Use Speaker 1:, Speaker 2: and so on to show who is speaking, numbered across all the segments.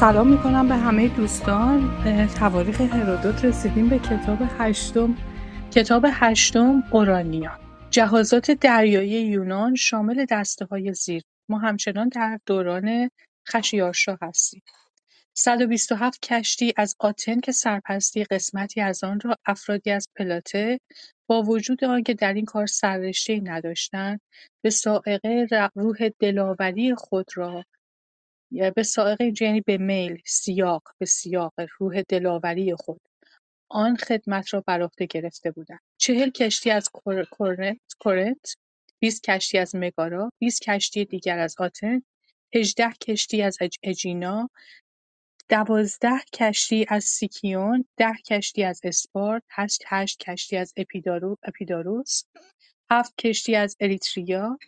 Speaker 1: سلام می‌کنم به همه دوستان. تواریخ هرودوت رسیدیم به کتاب هشتم. کتاب هشتم اورانیا. جهازات دریایی یونان شامل دسته های زیر. ما همچنان در دوران خشیارشا هستیم. 127 کشتی از آتن که سرپرستی قسمتی از آن را افرادی از پلاته با وجود آنکه در این کار سررشتهای نداشتند به سائقه روح دلاوری خود را به سائقه اینجا یعنی به میل سیاق به سیاق روح دلاوری خود. آن خدمت را بر عهده گرفته بودند چهل کشتی از کورنت 20 کشتی از مگارا 20 کشتی دیگر از آتن 18 کشتی از اجینا دوازده کشتی از سیکیون ده کشتی از اسپارت هشت هشت کشتی از اپیداروس هفت کشتی از اریتریا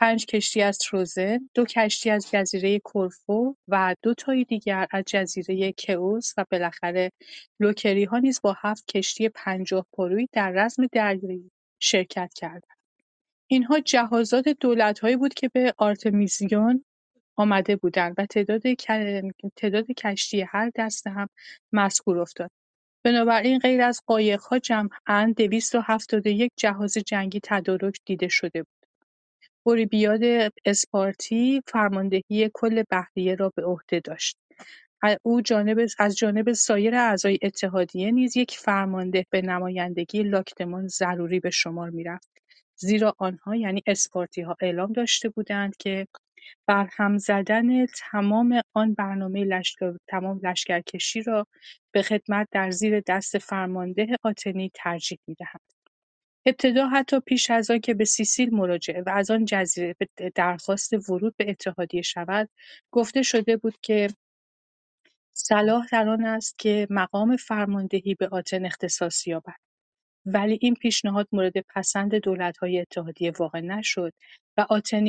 Speaker 1: پنج کشتی از تروزن، دو کشتی از جزیره کورفو و دو تای دیگر از جزیره کئوس و بالاخره ها نیز با هفت کشتی پنجاه پروی در رزم دریایی شرکت کردند. اینها جهازات دولت‌هایی بود که به آرتمیزیون آمده بودند و تعداد, تعداد کشتی هر دسته هم مذکور افتاد. بنابراین غیر از قایق‌ها جمعاً یک جهاز جنگی تدارک دیده شده بود. اوریبیاد اسپارتی فرماندهی کل بحریه را به عهده داشت. او از جانب سایر اعضای اتحادیه نیز یک فرمانده به نمایندگی لاکتمان ضروری به شمار می‌رفت زیرا آنها یعنی ها اعلام داشته بودند که برهم زدن تمام آن برنامه لشکر تمام لشکرکشی را به خدمت در زیر دست فرمانده آتنی ترجیح می‌دهند. ابتدا حتی پیش از آن که به سیسیل مراجعه و از آن جزیره به درخواست ورود به اتحادیه شود گفته شده بود که صلاح در آن است که مقام فرماندهی به آتن اختصاص یابد ولی این پیشنهاد مورد پسند دولت‌های اتحادیه واقع نشد و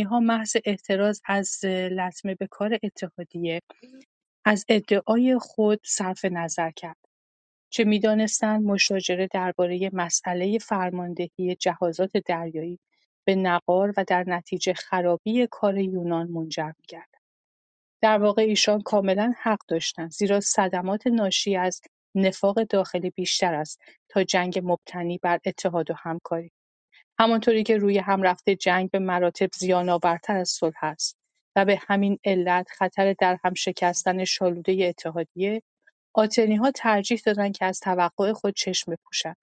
Speaker 1: ها محض احتراز از لطمه به کار اتحادیه از ادعای خود صرف نظر کرد. چه می‌دانستند مشاجره درباره مسئله فرماندهی جهازات دریایی به نقار و در نتیجه خرابی کار یونان منجر می‌گردد. در واقع ایشان کاملا حق داشتند زیرا صدمات ناشی از نفاق داخلی بیشتر است تا جنگ مبتنی بر اتحاد و همکاری همانطوری که روی هم رفته جنگ به مراتب زیانآورتر از صلح است و به همین علت خطر در هم شکستن شالوده اتحادیه ها ترجیح دادند که از توقع خود چشم بپوشند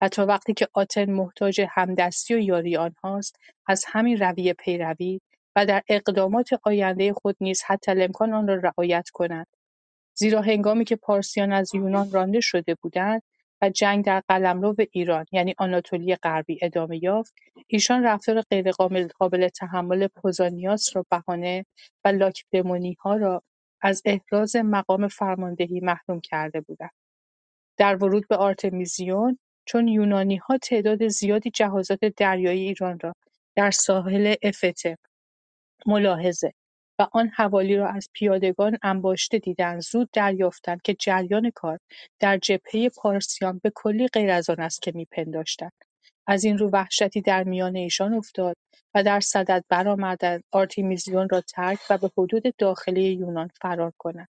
Speaker 1: و تا وقتی که آتن محتاج همدستی و یاری آنهاست از همین رویه پیروی و در اقدامات آینده خود نیز حتی الامکان آن را رعایت کنند. زیرا هنگامی که پارسیان از یونان رانده شده بودند و جنگ در قلمرو ایران یعنی آناتولی غربی ادامه یافت ایشان رفتار غیرقابل تحمل پوزانیاس را بهانه و ها را از احراز مقام فرماندهی محروم کرده بودند در ورود به آرتمیزیون چون یونانیها تعداد زیادی جهازات دریایی ایران را در ساحل افته ملاحظه و آن حوالی را از پیادگان انباشته دیدند زود دریافتند که جریان کار در جبهه پارسیان به کلی غیر از آن است که میپنداشتند. از این رو وحشتی در میان ایشان افتاد و در صدد برآمدند آرتیمیزیون را ترک و به حدود داخلی یونان فرار کنند.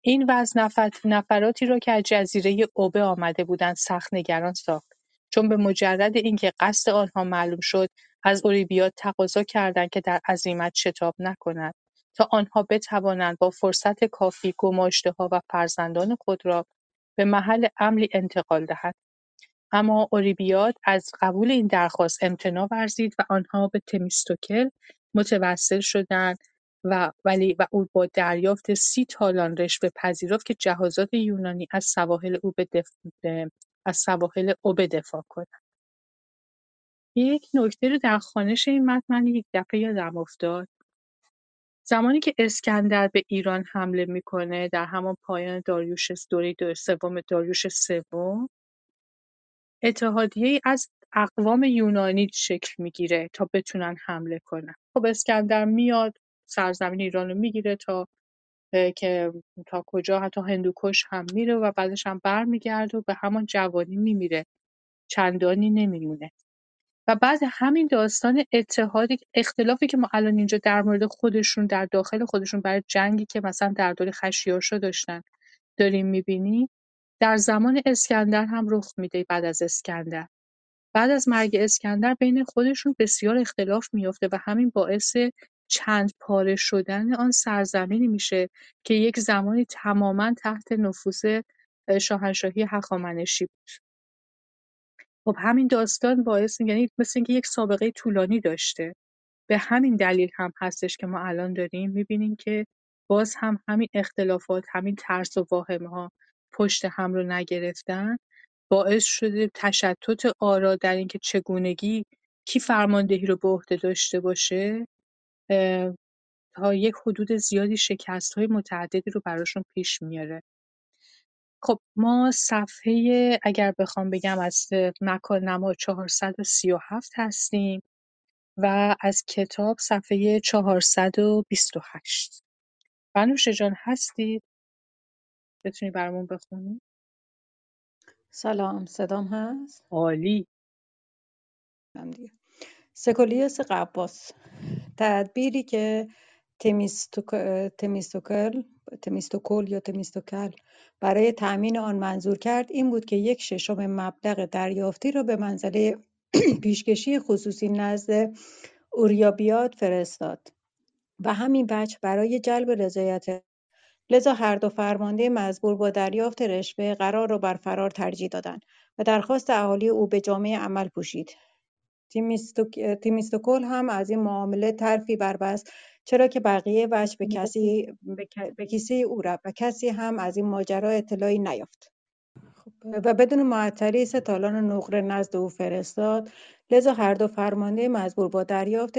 Speaker 1: این وضع نفراتی را که از جزیره اوبه آمده بودند سخت نگران ساخت. چون به مجرد اینکه قصد آنها معلوم شد از اولیبیاد تقاضا کردند که در عزیمت شتاب نکند تا آنها بتوانند با فرصت کافی ها و فرزندان خود را به محل امنی انتقال دهند. اما اوریبیاد از قبول این درخواست امتناع ورزید و آنها به تمیستوکل متوسل شدند و ولی و او با دریافت سی تالان رشوه پذیرفت که جهازات یونانی از سواحل او به از سواحل او به دفاع کنند. یک نکته رو در خانش این متن من یک دفعه یادم افتاد زمانی که اسکندر به ایران حمله می‌کنه در همان پایان داریوش دوره سوم داریوش سوم اتحادیه از اقوام یونانی شکل می‌گیره تا بتونن حمله کنن. خب اسکندر میاد سرزمین ایران رو می‌گیره تا که تا کجا حتی هندوکش هم میره و بعدش هم برمیگرده و به همان جوانی میمیره. چندانی نمیمونه. و بعد همین داستان اتحادی اختلافی که ما الان اینجا در مورد خودشون در داخل خودشون برای جنگی که مثلا در دوره خشیارشا داشتن داریم می‌بینیم در زمان اسکندر هم رخ میده بعد از اسکندر. بعد از مرگ اسکندر بین خودشون بسیار اختلاف میفته و همین باعث چند پاره شدن آن سرزمینی میشه که یک زمانی تماما تحت نفوذ شاهنشاهی هخامنشی بود. خب همین داستان باعث یعنی مثل اینکه یک سابقه طولانی داشته. به همین دلیل هم هستش که ما الان داریم می‌بینیم که باز هم همین اختلافات همین ترس و واهمه ها پشت هم رو نگرفتن باعث شده تشتت آرا در اینکه چگونگی کی فرماندهی رو به عهده داشته باشه تا یک حدود زیادی شکست های متعددی رو براشون پیش میاره خب ما صفحه اگر بخوام بگم از مکال نما 437 هستیم و از کتاب صفحه 428 بنوشه جان هستید؟ بتونی برامون بخونی؟
Speaker 2: سلام صدام هست؟
Speaker 1: عالی.
Speaker 2: سکولیوس قباس. تدبیری که تمیستوکل تمیستوکل یا تمیستوکل برای تأمین آن منظور کرد این بود که یک ششم مبلغ دریافتی را به منزله پیشکشی خصوصی نزد اوریابیاد فرستاد و همین وجه برای جلب رضایت لذا هر دو فرمانده مزبور با دریافت رشوه قرار را بر فرار ترجیح دادند و درخواست اهالی او به جامعه عمل پوشید. تیمیستوکل هم از این معامله ترفی بربست چرا که بقیه وجه به کسی به کیسه او رفت و کسی هم از این ماجرا اطلاعی نیافت. خب، و بدون معطلی ستالان نقره نزد او فرستاد. لذا هر دو فرمانده مزبور با دریافت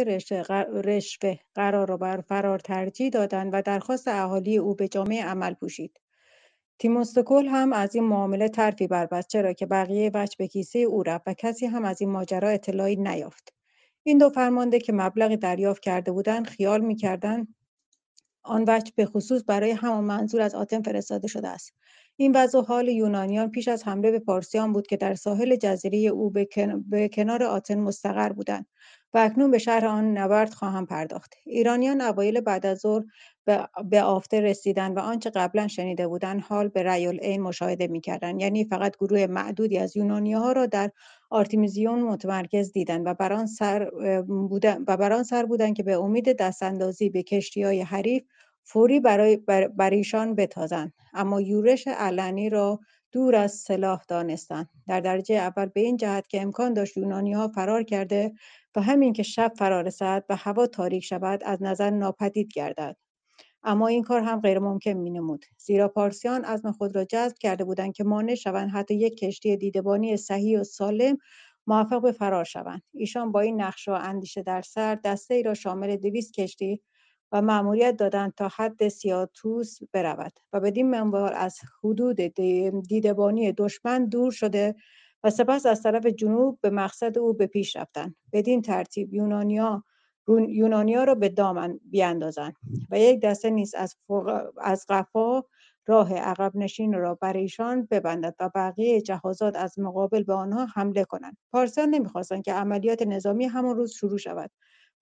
Speaker 2: رشوه قرار را بر فرار ترجیح دادند و درخواست اهالی او به جامعه عمل پوشید. تیموستوکل هم از این معامله ترفی بربست چرا که بقیه وجه به کیسه او رفت و کسی هم از این ماجرا اطلاعی نیافت. این دو فرمانده که مبلغی دریافت کرده بودند خیال می‌کردند آن وجه به خصوص برای همان منظور از آتن فرستاده شده است. این وضع حال یونانیان پیش از حمله به پارسیان بود که در ساحل جزیره او به کنار آتن مستقر بودند و اکنون به شهر آن نبرد خواهم پرداخت. ایرانیان اوایل بعد از ظهر به آفته رسیدند و آنچه قبلا شنیده بودند حال به رأی العین مشاهده می‌کردند. یعنی فقط گروه معدودی از ها را در آرتیمیزیون متمرکز دیدند و بر آن سر بودند و بر سر بودند که به امید دستاندازی به کشتی های حریف فوری برای بر, ایشان بتازند. اما یورش علنی را دور از سلاح دانستند. در درجه اول به این جهت که امکان داشت یونانی ها فرار کرده و همین که شب فرا رسد و هوا تاریک شود از نظر ناپدید گردد. اما این کار هم غیر ممکن می نمود زیرا پارسیان عزم خود را جذب کرده بودند که مانع شوند حتی یک کشتی دیدبانی صحیح و سالم موفق به فرار شوند. ایشان با این نقشه و اندیشه در سر دسته ای را شامل دویست کشتی و مأموریت دادند تا حد سیاتوس برود و بدین منوال از حدود دیدبانی دشمن دور شده و سپس از طرف جنوب به مقصد او به پیش رفتند بدین ترتیب یونانیا یونانیا را به دامن بیاندازند و یک دسته نیز از, از قفا راه عقب نشین را بر ایشان ببندد و بقیه جهازات از مقابل به آنها حمله کنند. پارسیان نمی‌خواستند که عملیات نظامی همان روز شروع شود.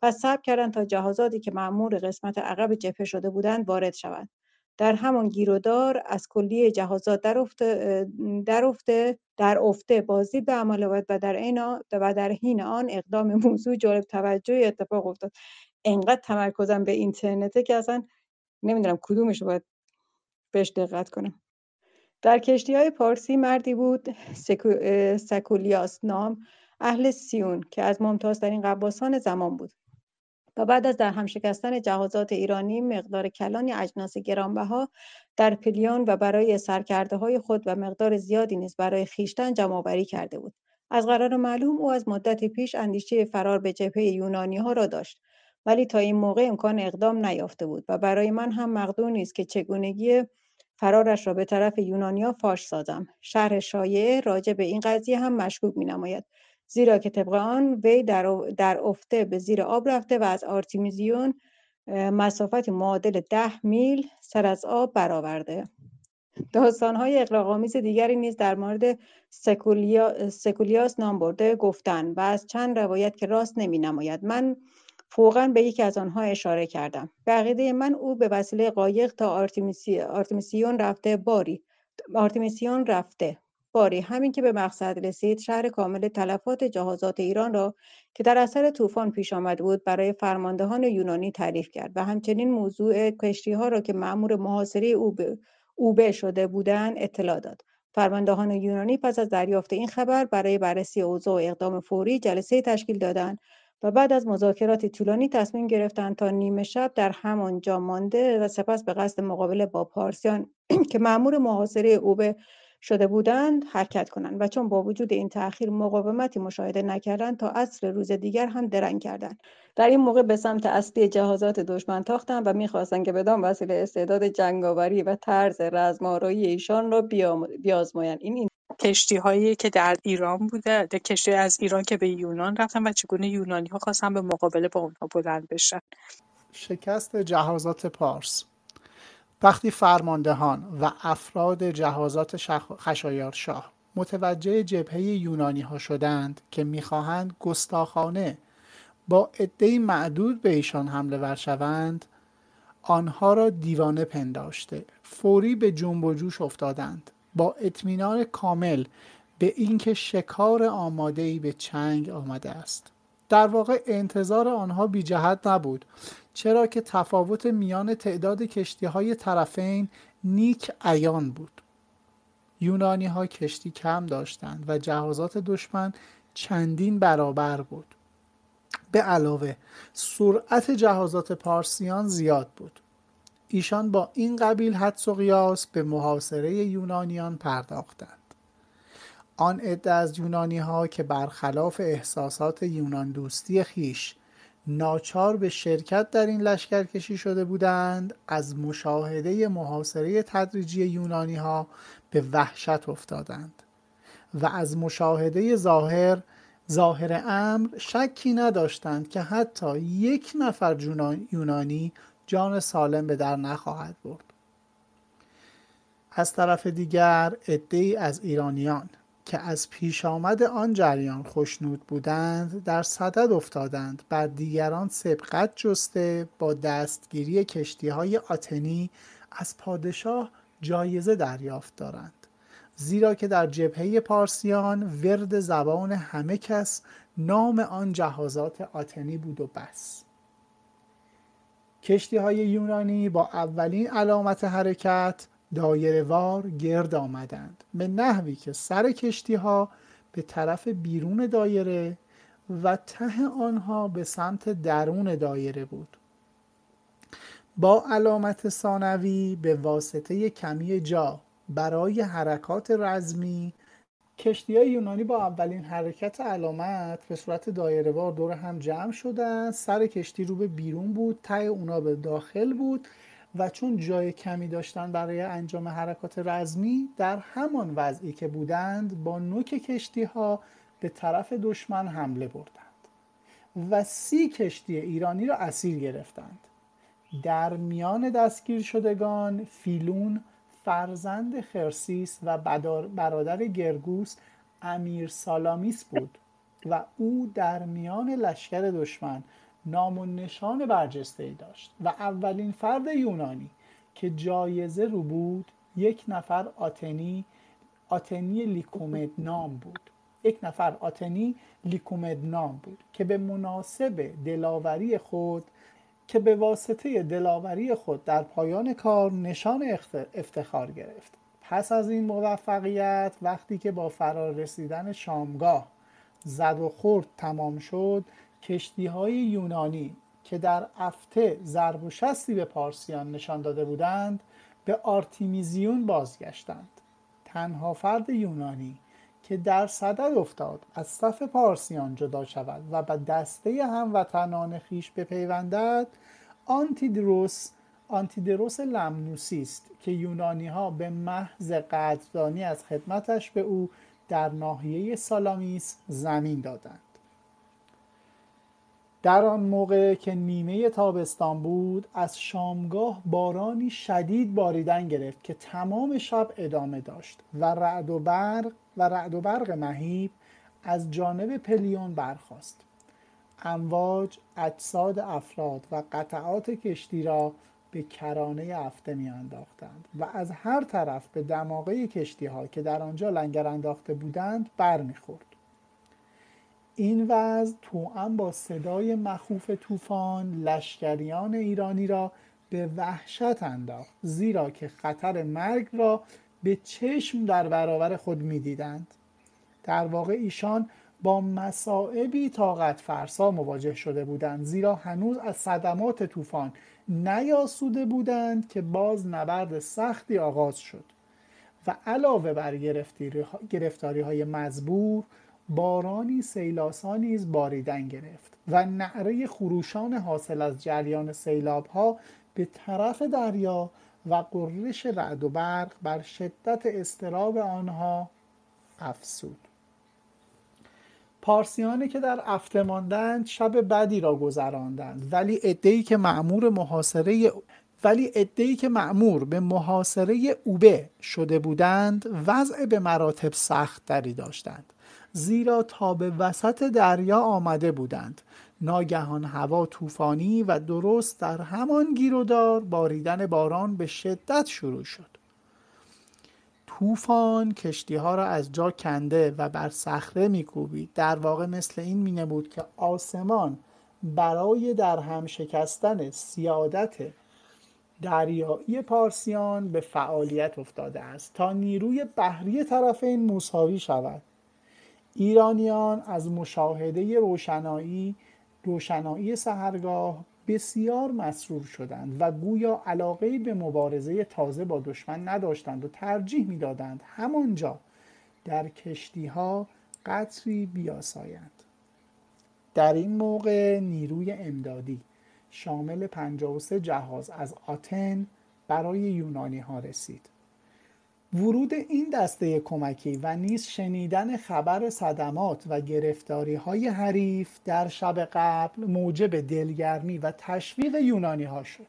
Speaker 2: پس صبر کردند تا جهازاتی که معمور قسمت عقب جبهه شده بودند وارد شوند. در همان گیرودار از کلیه جهازات در افته در افته در افته بازی به عمل و در این و در حین آن اقدام موضوع جالب توجه اتفاق افتاد. انقدر تمرکزم به اینترنته که اصلا نمی‌دونم کدومش باید بهش دقت کنم. در کشتی های پارسی مردی بود سکو، سکولیاس نام اهل سیون که از ممتازترین قباسان زمان بود. و بعد از در هم شکستن جهازات ایرانی مقدار کلانی اجناس گرانبها در پلیون و برای سرکرده های خود و مقدار زیادی نیز برای خیشتن جمع کرده بود. از قرار معلوم او از مدت پیش اندیشه فرار به جبهه یونانی ها را داشت ولی تا این موقع امکان اقدام نیافته بود و برای من هم مقدور نیست که چگونگی فرارش را به طرف یونانیا فاش سازم. شهر شایعه راجع به این قضیه هم مشکوک می نماید زیرا که طبق آن وی در, در آفته به زیر آب رفته و از آرتیمیزیون مسافت معادل ده میل سر از آب برآورده. داستانهای اغراق‌آمیز دیگری نیز در مورد سکولیا، سکولیاس نام برده گفتن و از چند روایت که راست نمی نماید من فوقا به یکی از آنها اشاره کردم. به من او به وسیله قایق تا آرتمیسی، رفته باری آرتمیسیون رفته. باری. همین که به مقصد رسید شهر کامل تلفات جهازات ایران را که در اثر طوفان پیش آمد بود برای فرماندهان یونانی تعریف کرد و همچنین موضوع کشتی ها را که معمور محاصره او اوبه شده بودند اطلاع داد. فرماندهان یونانی پس از دریافت این خبر برای بررسی اوضاع و اقدام فوری جلسه تشکیل دادند و بعد از مذاکرات طولانی تصمیم گرفتند تا نیمه شب در همانجا مانده و سپس به قصد مقابله با پارسیان که معمور محاصره اوبه شده بودند حرکت کنند و چون با وجود این تأخیر مقاومتی مشاهده نکردند تا عصر روز دیگر هم درنگ کردند. در این موقع به سمت اصلی جهازات دشمن تاختند و می‌خواستند که بدان وسیله استعداد جنگاوری و طرز رزمارایی ایشان را بیازمایند. این, این
Speaker 1: کشتی هایی که در ایران بوده کشتی از ایران که به یونان رفتن و چگونه یونانی ها خواستن به مقابله با اونها بلند بشن.
Speaker 3: شکست جهازات پارس. وقتی فرماندهان و افراد جهازات خشایارشاه متوجه جبهه یونانی ها شدند که می‌خواهند گستاخانه با عدهای معدود به ایشان حمله ور شوند آنها را دیوانه پنداشته فوری به جنب و جوش افتادند. با اطمینان کامل به اینکه شکار آماده به چنگ آمده است. در واقع انتظار آنها بی جهت نبود. چرا که تفاوت میان تعداد کشتی های طرفین نیک عیان بود. یونانی ها کشتی کم داشتند و جهازات دشمن چندین برابر بود. به علاوه سرعت جهازات پارسیان زیاد بود. ایشان با این قبیل حدس و قیاس به محاصره یونانیان پرداختند. آن عده از یونانی ها که برخلاف احساسات یونان دوستی خیش ناچار به شرکت در این لشکرکشی شده بودند از مشاهده محاصره تدریجی یونانی ها به وحشت افتادند و از مشاهده ظاهر ظاهر امر شکی نداشتند که حتی یک نفر یونانی جان سالم به در نخواهد برد. از طرف دیگر عدهای از ایرانیان که از پیش آمد آن جریان خوشنود بودند در صدد افتادند. بر دیگران سبقت جسته با دستگیری کشتی های آتنی از پادشاه جایزه دریافت دارند. زیرا که در جبهه پارسیان ورد زبان همه کس نام آن جهازات آتنی بود و بس. کشتی های یونانی با اولین علامت حرکت دایره وار گرد آمدند. به نحوی که سر کشتی ها به طرف بیرون دایره و ته آنها به سمت درون دایره بود. با علامت ثانوی به واسطه کمی جا برای حرکات رزمی کشتی های یونانی با اولین حرکت علامت به صورت دایره بار دور هم جمع شدن سر کشتی رو به بیرون بود ته اونا به داخل بود. و چون جای کمی داشتن برای انجام حرکات رزمی در همان وضعی که بودند با نوک کشتی ها به طرف دشمن حمله بردند و سی کشتی ایرانی را اسیر گرفتند. در میان دستگیر شدگان فیلون فرزند خرسیس و برادر گرگوس امیر سالامیس بود و او در میان لشکر دشمن نام و نشان برجسته ای داشت و اولین فرد یونانی که جایزه رو بود یک نفر آتنی آتنی لیکومد نام بود. یک نفر آتنی لیکومد نام بود که به مناسب دلاوری خود که به واسطه دلاوری خود در پایان کار نشان افتخار گرفت. پس از این موفقیت وقتی که با فرار رسیدن شامگاه زد و خورد تمام شد کشتی های یونانی که در افته ضرب و شستی به پارسیان نشان داده بودند به آرتیمیزیون بازگشتند. تنها فرد یونانی که در صدد افتاد از صف پارسیان جدا شود و به دسته هموطنان خیش بپیوندد آنتیدروس آنتیدروس لمنوسی است که یونانی ها به محض قدردانی از خدمتش به او در ناحیه سالامیس زمین دادند. در آن موقع که نیمه تابستان بود از شامگاه بارانی شدید باریدن گرفت که تمام شب ادامه داشت و رعد و برق و رعد و برق مهیب از جانب پلیون برخاست. امواج اجساد افراد و قطعات کشتی را به کرانه افته میانداختند و از هر طرف به دماغه کشتی ها که در آنجا لنگر انداخته بودند برمیخورد. این وضع توأم با صدای مخوف طوفان لشکریان ایرانی را به وحشت انداخت زیرا که خطر مرگ را به چشم در برابر خود می‌دیدند. در واقع ایشان با مسائبی طاقت فرسا مواجه شده بودند زیرا هنوز از صدمات طوفان نیاسوده بودند که باز نبرد سختی آغاز شد. و علاوه بر گرفتاری های مزبور بارانی سیلاسا نیز باریدن گرفت و نعره خروشان حاصل از جریان سیلاب ها به طرف دریا و قررش رعد و برق بر شدت استراب آنها افسود پارسیانی که در افته ماندند شب بدی را گذراندند ولی ادهی که معمور محاصره ولی ادهی که معمور به محاصره اوبه شده بودند وضع به مراتب سخت دری داشتند. زیرا تا به وسط دریا آمده بودند. ناگهان هوا طوفانی و درست در همان گیرودار باریدن باران به شدت شروع شد. طوفان کشتی ها را از جا کنده و بر صخره میکوبید. در واقع مثل این مینه بود که آسمان برای در هم شکستن سیادت دریایی پارسیان به فعالیت افتاده است. تا نیروی بحری طرفین مساوی شود. ایرانیان از مشاهده روشنایی روشنایی سهرگاه بسیار مسرور شدند و گویا علاقه به مبارزه تازه با دشمن نداشتند و ترجیح می‌دادند همانجا در کشتی ها قطری بیاسایند. در این موقع نیروی امدادی شامل 53 جهاز از آتن برای یونانی ها رسید. ورود این دسته کمکی و نیز شنیدن خبر صدمات و گرفتاری های حریف در شب قبل موجب دلگرمی و تشویق یونانی ها شد.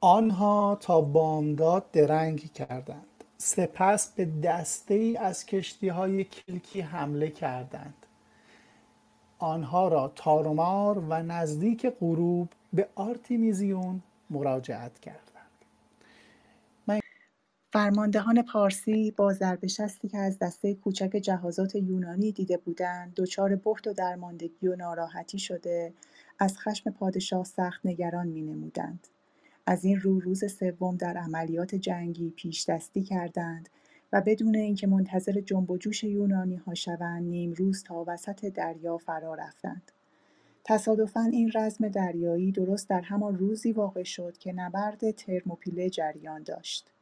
Speaker 3: آنها تا بامداد درنگ کردند. سپس به دسته ای از کشتی های کلکی حمله کردند. آنها را تارمار و نزدیک غروب به آرتیمیزیون مراجعت کرد.
Speaker 4: فرماندهان پارسی با ضربشستی که از دسته کوچک جهازات یونانی دیده بودند دچار بهت و درماندگی و ناراحتی شده از خشم پادشاه سخت نگران نمودند. از این رو روز سوم در عملیات جنگی پیش دستی کردند و بدون اینکه منتظر جنب و جوش یونانی ها شوند نیم روز تا وسط دریا فرا رفتند تصادفاً این رزم دریایی درست در همان روزی واقع شد که نبرد ترموپیله جریان داشت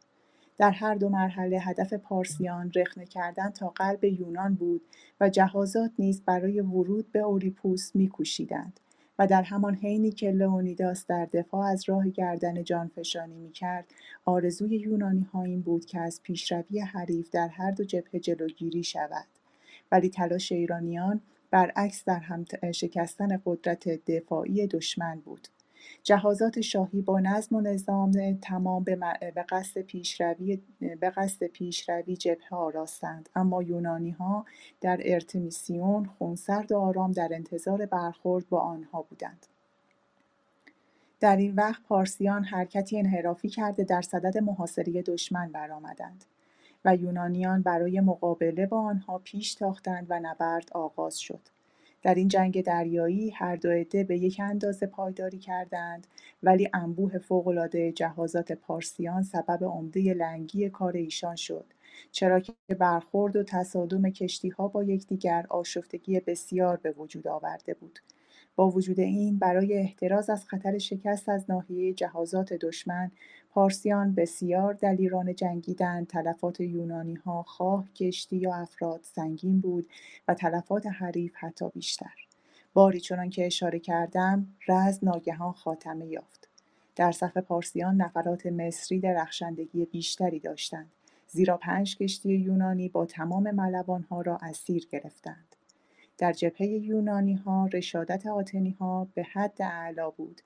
Speaker 4: در هر دو مرحله هدف پارسیان رخنه کردن تا قلب یونان بود و جهازات نیز برای ورود به اوریپوس می‌کوشیدند و در همان حینی که لئونیداس در دفاع از راه گردن جانفشانی می‌کرد آرزوی یونانی ها این بود که از پیشروی حریف در هر دو جبهه جلوگیری شود. ولی تلاش ایرانیان برعکس در هم شکستن قدرت دفاعی دشمن بود. جهازات شاهی با نظم و نظام تمام به قصد پیشروی به قصد پیشروی جبهه آراستند. اما یونانی ها در ارتمیسیون خونسرد و آرام در انتظار برخورد با آنها بودند. در این وقت پارسیان حرکتی انحرافی کرده در صدد محاصره دشمن برآمدند و یونانیان برای مقابله با آنها پیش تاختند و نبرد آغاز شد. در این جنگ دریایی هر دو عده به یک اندازه پایداری کردند ولی انبوه فوقالعاده جهازات پارسیان سبب عمده لنگی کار ایشان شد چرا که برخورد و تصادم ها با یکدیگر آشفتگی بسیار به وجود آورده بود. با وجود این برای احتراز از خطر شکست از ناحیه جهازات دشمن پارسیان بسیار دلیران جنگیدند. تلفات ها خواه کشتی یا افراد سنگین بود و تلفات حریف حتی بیشتر. باری چنان که اشاره کردم رز ناگهان خاتمه یافت. در صف پارسیان نفرات مصری درخشندگی بیشتری داشتند زیرا پنج کشتی یونانی با تمام ملوانها را اسیر گرفتند. در جبهه یونانی ها رشادت آتنی ها به حد اعلا بود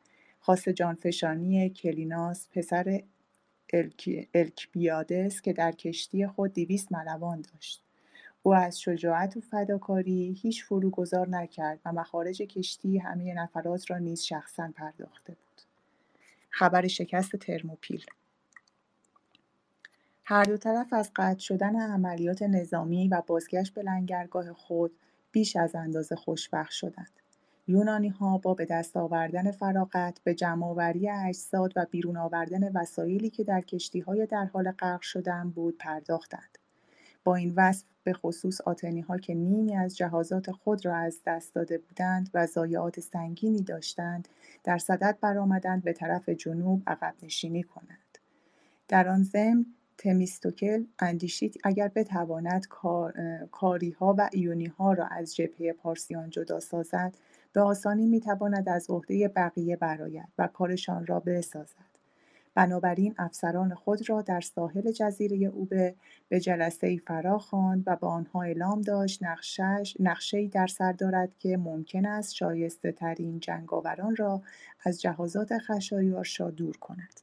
Speaker 4: خاص جانفشانی کلیناس پسر الکبیادس که در کشتی خود دیویست ملوان داشت. او از شجاعت و فداکاری هیچ فروگذار نکرد و مخارج کشتی همه نفرات را نیز شخصا پرداخته بود. خبر شکست ترموپیل. هر دو طرف از قطع شدن عملیات نظامی و بازگشت به لنگرگاه خود بیش از اندازه خوشبخت شدند. یونانی ها با به دست آوردن فراغت به جمعآوری اجساد و بیرون آوردن وسایلی که در کشتی های در حال غرق شدن بود پرداختند. با این وصف آتنی ها که نیمی از جهازات خود را از دست داده بودند و ضایعات سنگینی داشتند در صدد برآمدند به طرف جنوب عقب نشینی کنند. در آن ضمن تمیستوکل اندیشید اگر بتواند کاریها و ایونیها را از جبهه پارسیان جدا سازد به آسانی می‌تواند از عهده بقیه برآید و کارشان را بسازد. بنابراین افسران خود را در ساحل جزیره اوبه به جلسه ای فرا خواند و به آنها اعلام داشت نقشه در سر دارد که ممکن است شایسته ترین جنگاوران را از جهازات خشایارشا دور کند.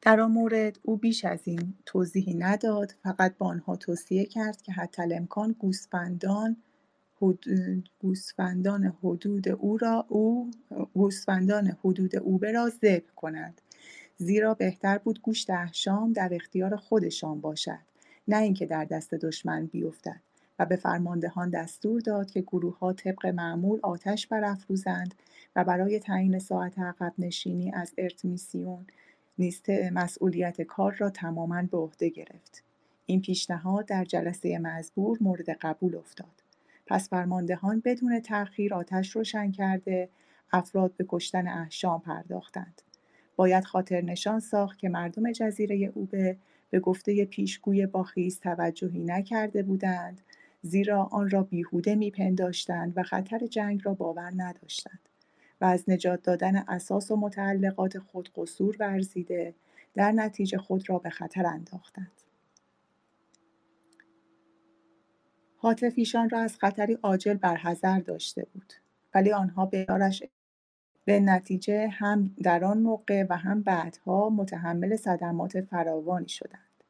Speaker 4: در آن مورد او بیش از این توضیحی نداد فقط به آنها توصیه کرد که حتی الامکان گوسفندان گوسفندان حدود او را او گوسفندان حدود او را ذبح کنند زیرا بهتر بود گوشت احشام در اختیار خودشان باشد نه اینکه در دست دشمن بیفتد. و به فرماندهان دستور داد که گروه ها طبق معمول آتش برافروزند و برای تعیین ساعت عقب نشینی از ارتمیسیون نیست مسئولیت کار را تماما به عهده گرفت. این پیشنهاد در جلسه مزبور مورد قبول افتاد. پس فرماندهان بدون تأخیر آتش روشن کرده افراد به کشتن احشام پرداختند. باید خاطر نشان ساخت که مردم جزیره اوبه به گفته پیشگوی باخیز توجهی نکرده بودند زیرا آن را بیهوده میپنداشتند و خطر جنگ را باور نداشتند و از نجات دادن اساس و متعلقات خود قصور ورزیده در نتیجه خود را به خطر انداختند. حاطف ایشان را از خطری عاجل برحذر داشته بود. ولی آنها به یارش به نتیجه هم در آن موقع و هم بعدها متحمل صدمات فراوانی شدند.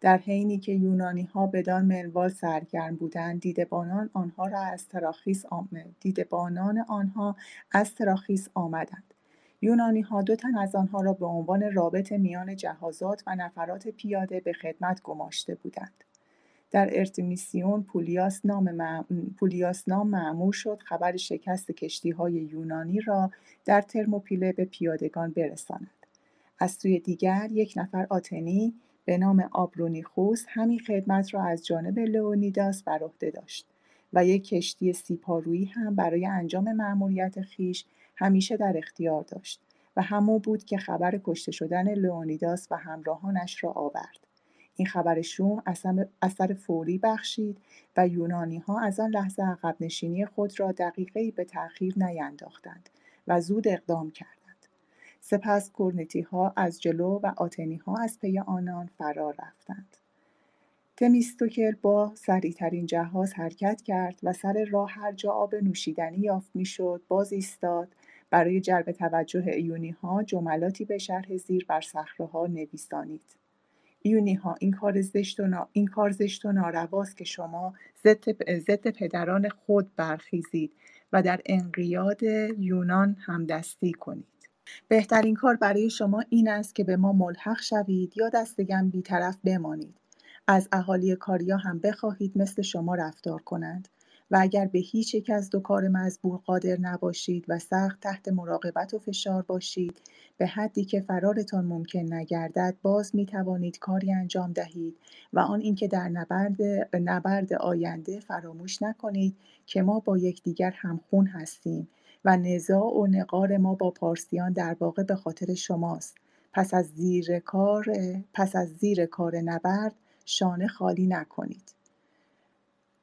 Speaker 4: در حینی که یونانی ها بدان منوال سرگرم بودند دیدبانان آنها را از تراخیس آمد دیدبانان آنها از تراخیس آمدند. یونانی ها دو تن از آنها را به عنوان رابط میان جهازات و نفرات پیاده به خدمت گماشته بودند. در ارتمیسیون پولیاس نام, پولیاس نام معمور شد خبر شکست کشتی های یونانی را در ترموپیله به پیادگان برساند. از سوی دیگر یک نفر آتنی به نام آبرونیخوس همین خدمت را از جانب لئونیداس بر عهده داشت و یک کشتی سیپارویی هم برای انجام مأموریت خیش همیشه در اختیار داشت و همو بود که خبر کشته شدن لئونیداس و همراهانش را آورد. این خبر شوم اثر فوری بخشید و یونانی ها از آن لحظه عقب نشینی خود را دقیقه به تأخیر نینداختند و زود اقدام کرد سپس ها از جلو و ها از پی آنان فرار رفتند. تمیستوکل با سریعترین جهاز حرکت کرد و سر راه هر جا آب نوشیدنی یافت می‌شد باز ایستاد. برای جلب توجه ایونی ها جملاتی به شرح زیر بر ها نویسانید. ایونی ها این کار زشت و, این کار زشت و نارواست که شما ضد پدران خود برخیزید و در انقیاد یونان همدستی کنید. بهترین کار برای شما این است که به ما ملحق شوید یا دستگم بیطرف بمانید. از اهالی کاریا هم بخواهید مثل شما رفتار کنند و اگر به هیچ یک از دو کار مزبور قادر نباشید و سخت تحت مراقبت و فشار باشید به حدی که فرارتان ممکن نگردد باز می توانید کاری انجام دهید و آن اینکه در نبرد, نبرد آینده فراموش نکنید که ما با یکدیگر همخون هستیم و نزاع و نقار ما با پارسیان در واقع به خاطر شماست. پس از زیر کار پس از زیر کار نبرد شانه خالی نکنید.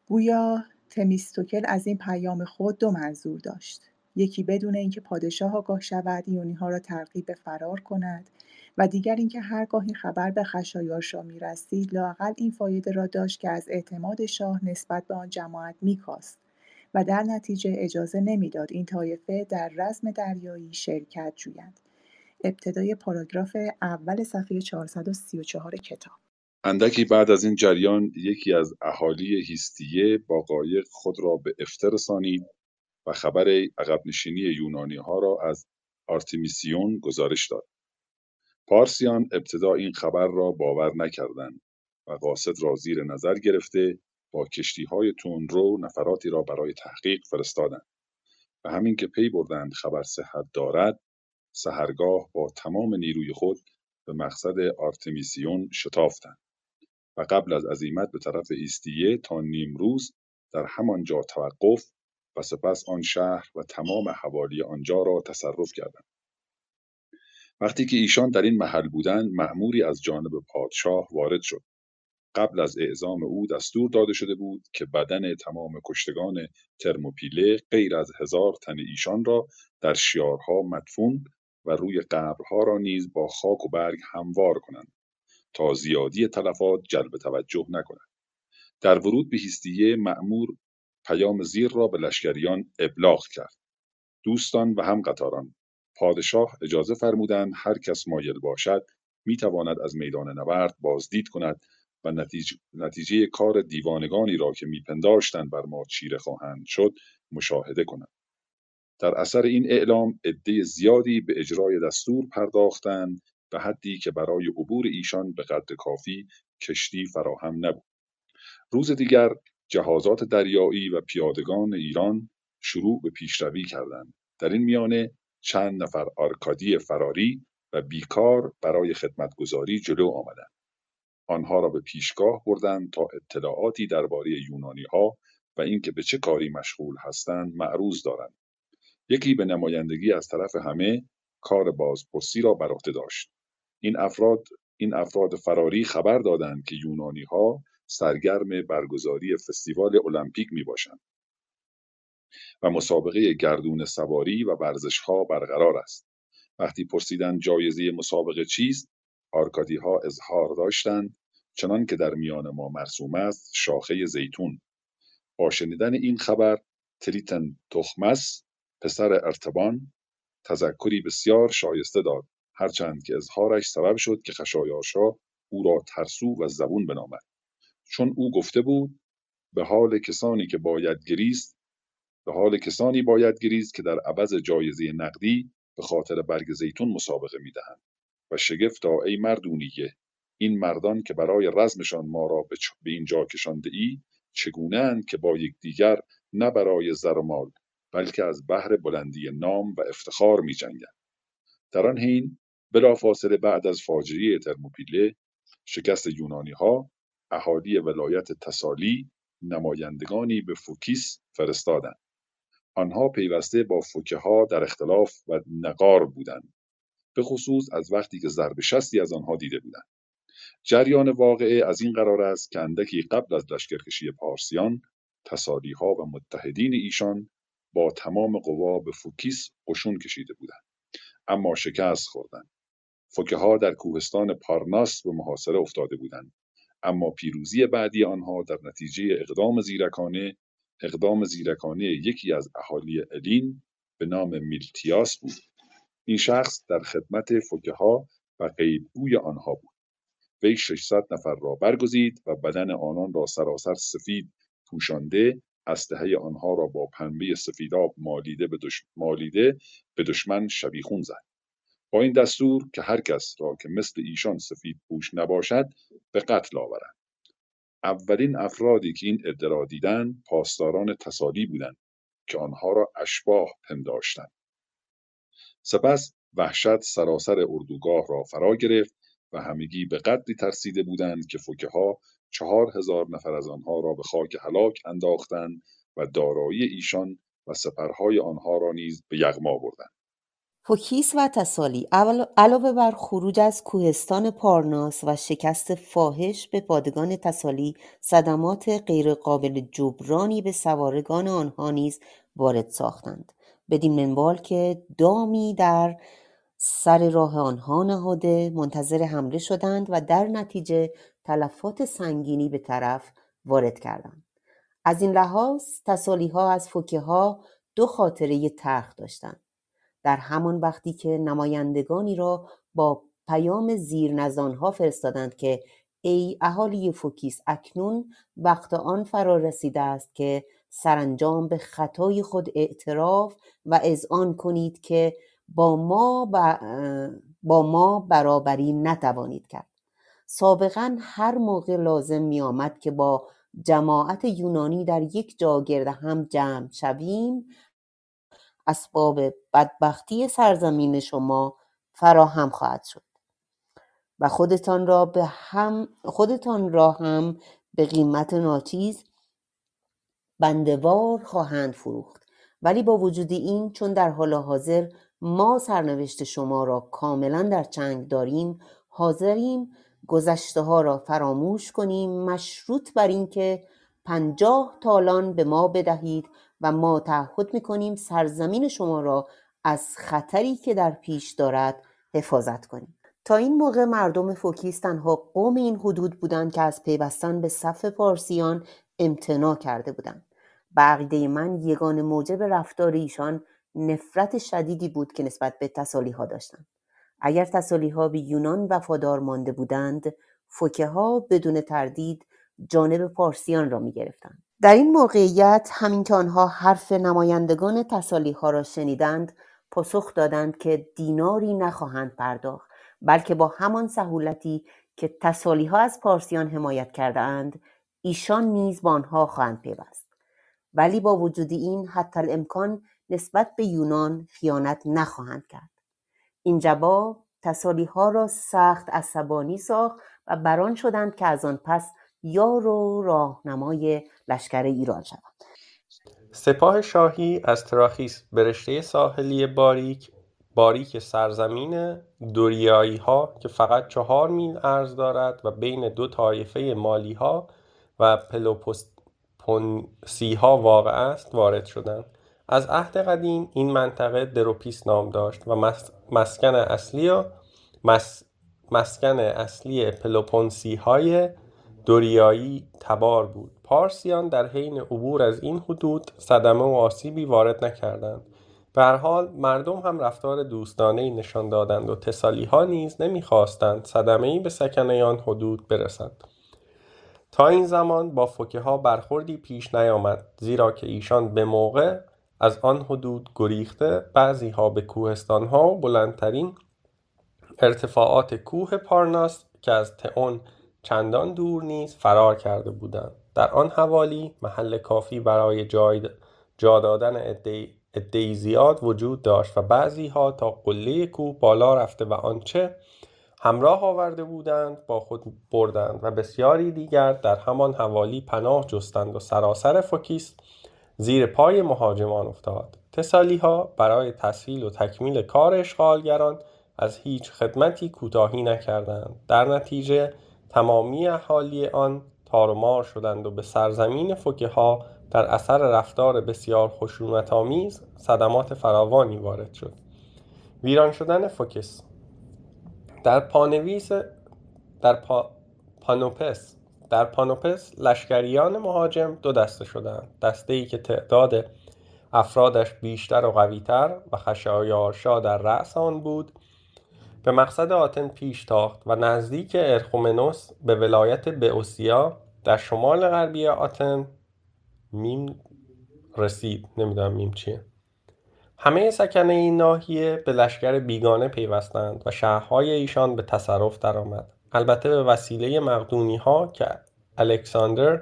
Speaker 4: گویا تمیستوکل از این پیام خود دو منظور داشت. یکی بدون اینکه پادشاه آگاه شود یونی ها را ترغیب به فرار کند و دیگر اینکه هرگاه این خبر به خشایار شاه می‌رسید لاقل این فایده را داشت که از اعتماد شاه نسبت به آن جماعت میکاست و در نتیجه اجازه نمی‌داد این طایفه در رزم دریایی شرکت جویند. ابتدای پاراگراف اول صفحه 434 کتاب.
Speaker 5: اندکی بعد از این جریان یکی از اهالی هیستیه با قایق خود را به افته رسانید و خبر عقب نشینی یونانی ها را از آرتمیسیون گزارش داد. پارسیان ابتدا این خبر را باور نکردند و قاصد را زیر نظر گرفته با کشتی های تندرو نفراتی را برای تحقیق فرستادند و همین که پی بردند خبر صحت دارد سحرگاه با تمام نیروی خود به مقصد آرتمیسیون شتافتند و قبل از عزیمت به طرف ایستیه تا نیمروز در همانجا توقف و سپس آن شهر و تمام حوالی آنجا را تصرف کردند. وقتی که ایشان در این محل بودند مأموری از جانب پادشاه وارد شد قبل از اعزام او دستور داده شده بود که بدن تمام کشتگان ترموپیله غیر از هزار تن ایشان را در شیارها مدفون و روی قبرها را نیز با خاک و برگ هموار کنند تا زیادی تلفات جلب توجه نکند. در ورود به هیستیه مأمور پیام زیر را به لشکریان ابلاغ کرد. دوستان و هم قطاران پادشاه اجازه فرمودند هر کس مایل باشد می‌تواند از میدان نبرد بازدید کند و نتیجه, نتیجه کار دیوانگانی را که میپنداشتند بر ما چیره خواهند شد مشاهده کند. در اثر این اعلام عده زیادی به اجرای دستور پرداختند به حدی که برای عبور ایشان به قدر کافی کشتی فراهم نبود. روز دیگر جهازات دریایی و پیادگان ایران شروع به پیشروی کردند. در این میانه چند نفر آرکادی فراری و بیکار برای خدمتگذاری جلو آمدند. آنها را به پیشگاه بردند تا اطلاعاتی درباره یونانی ها و اینکه به چه کاری مشغول هستند معروض دارند. یکی به نمایندگی از طرف همه کار بازپرسی را بر عهده داشت. این افراد این افراد فراری خبر دادند که یونانی ها سرگرم برگزاری فستیوال المپیک می باشند و مسابقه گردون سواری و ورزش ها برقرار است. وقتی پرسیدند جایزه مسابقه چیست آرکادی ها اظهار داشتند چنان که در میان ما مرسوم است شاخه زیتون. با شنیدن این خبر تریتن تخمس پسر ارتبان تذکری بسیار شایسته داد. هرچند که اظهارش سبب شد که خشایارشا او را ترسو و زبون بنامد چون او گفته بود به حال کسانی که باید گریست به حال کسانی باید گریست که در عوض جایزه نقدی به خاطر برگ زیتون مسابقه می‌دهند و شگفتا ای مردونیه این مردان که برای رزمشان ما را به اینجا کشانده ای چگونه که با یکدیگر نه برای زر و مال بلکه از بحر بلندی نام و افتخار می جنگن. در آن حین بلافاصله بعد از فاجعه ترموپیله شکست یونانی ها اهالی ولایت تسالی نمایندگانی به فوکیس فرستادند. آنها پیوسته با فوکه ها در اختلاف و نقار بودند به خصوص از وقتی که ضرب شستی از آنها دیده بودند. جریان واقعه از این قرار است که اندکی قبل از لشکرکشی پارسیان تسالی ها و متحدین ایشان با تمام قوا به فوکیس قشون کشیده بودند اما شکست خوردند. فوکه ها در کوهستان پارناس به محاصره افتاده بودند. اما پیروزی بعدی آنها در نتیجه اقدام زیرکانه اقدام زیرکانه یکی از اهالی الین به نام میلتیاس بود. این شخص در خدمت فوکه ها و قیبگوی آنها بود. وی 600 نفر را برگزید و بدن آنان را سراسر سفید پوشانده اسلحه آنها را با پنبه سفیداب مالیده به, دش... مالیده به دشمن شبیخون زد. این دستور که هر کس را که مثل ایشان سفید پوش نباشد به قتل آورند. اولین افرادی که این ادعا دیدند پاسداران تسالی بودند که آنها را اشباه پنداشتند. سپس وحشت سراسر اردوگاه را فرا گرفت و همگی به قدری ترسیده بودند که فوکه ها چهار هزار نفر از آنها را به خاک هلاک انداختند و دارایی ایشان و سپرهای آنها را نیز به یغما بردند.
Speaker 6: فوکیس و تسالی علاوه بر خروج از کوهستان پارناس و شکست فاحش به پادگان تسالی صدمات غیرقابل جبرانی به سوارگان آنها نیز وارد ساختند. بدین منوال که دامی در سر راه آنها نهاده منتظر حمله شدند و در نتیجه تلفات سنگینی به طرف وارد کردند. از این لحاظ ها از ها دو خاطره تلخ داشتند. در همان وقتی که نمایندگانی را با پیام زیرنزانها فرستادند که ای اهالی فوکیس اکنون وقت آن فرا رسیده است که سرانجام به خطای خود اعتراف و اذعان کنید که با ما, با ما برابری نتوانید کرد. سابقا هر موقع لازم می آمد که با جماعت یونانی در یک جا گرد هم جمع شویم اسباب بدبختی سرزمین شما فراهم خواهد شد. و خودتان را به هم خودتان را هم به قیمت ناچیز بندوار خواهند فروخت. ولی با وجود این چون در حال حاضر ما سرنوشت شما را کاملا در چنگ داریم حاضریم گذشته ها را فراموش کنیم مشروط بر اینکه پنجاه تالان به ما بدهید و ما تعهد می‌کنیم سرزمین شما را از خطری که در پیش دارد حفاظت کنیم. تا این موقع مردم فوکیس تنها قوم این حدود بودند که از پیوستن به صف پارسیان امتناع کرده بودند. به عقیده من یگان موجب رفتار ایشان نفرت شدیدی بود که نسبت به تسالی ها داشتند. اگر تسالی ها به یونان وفادار مانده بودند فوکه ها بدون تردید جانب پارسیان را می گرفتند. در این موقعیت همین که آنها حرف نمایندگان تسالی ها را شنیدند پاسخ دادند که دیناری نخواهند پرداخت بلکه با همان سهولتی که تسالی ها از پارسیان حمایت کرده اند ایشان نیز با آنها خواهند پیوست. ولی با وجود این حتی الامکان نسبت به یونان خیانت نخواهند کرد. این جواب تسالی ها را سخت عصبانی ساخت و بران شدند که از آن پس یار و راهنمای لشکر ایران شوند.
Speaker 7: سپاه شاهی از تراخیس به رشته ساحلی باریک باریک سرزمین دوریایی ها که فقط چهار میل عرض دارد و بین دو طایفه مالی ها و پلوپونسی ها واقع است وارد شدند. از عهد قدیم این منطقه دروپیس نام داشت و مسکن اصلی مسکن اصلی پلوپونسی های دوریایی تبار بود. پارسیان در حین عبور از این حدود صدمه و آسیبی وارد نکردند. به حال مردم هم رفتار دوستانه نشان دادند و تسالی ها نیز نمی‌خواستند صدمه ای به سکنه آن حدود برسد تا این زمان با فوکه ها برخوردی پیش نیامد زیرا که ایشان به موقع از آن حدود گریخته بعضی ها به کوهستان ها و بلندترین ارتفاعات کوه پارناس که از تئون چندان دور نیز فرار کرده بودند. در آن حوالی محل کافی برای جا دادن عدهای زیاد وجود داشت و بعضی ها تا قله کوه بالا رفته و آنچه همراه آورده بودند با خود بردند و بسیاری دیگر در همان حوالی پناه جستند و سراسر فوکیس زیر پای مهاجمان افتاد. ها برای تسهیل و تکمیل کار اشغالگران از هیچ خدمتی کوتاهی نکردند. در نتیجه تمامی اهالی آن تارمار شدند و به سرزمین فوکه ها در اثر رفتار بسیار آمیز صدمات فراوانی وارد شد. ویران شدن فوکس در پانویس در پا... پانوپس در پانوپس لشکریان مهاجم دو دسته شدند دسته ای که تعداد افرادش بیشتر و قویتر و خشایارشا در رأس آن بود به مقصد آتن پیش تاخت و نزدیک ارخومنوس به ولایت بئوسیا در شمال غربی آتن میم رسید. نمی‌دونم میم چیه. همه سکنه این ناحیه به لشکر بیگانه پیوستند و شهرهای ایشان به تصرف درآمد. البته به وسیله مقدونی ها که الکساندر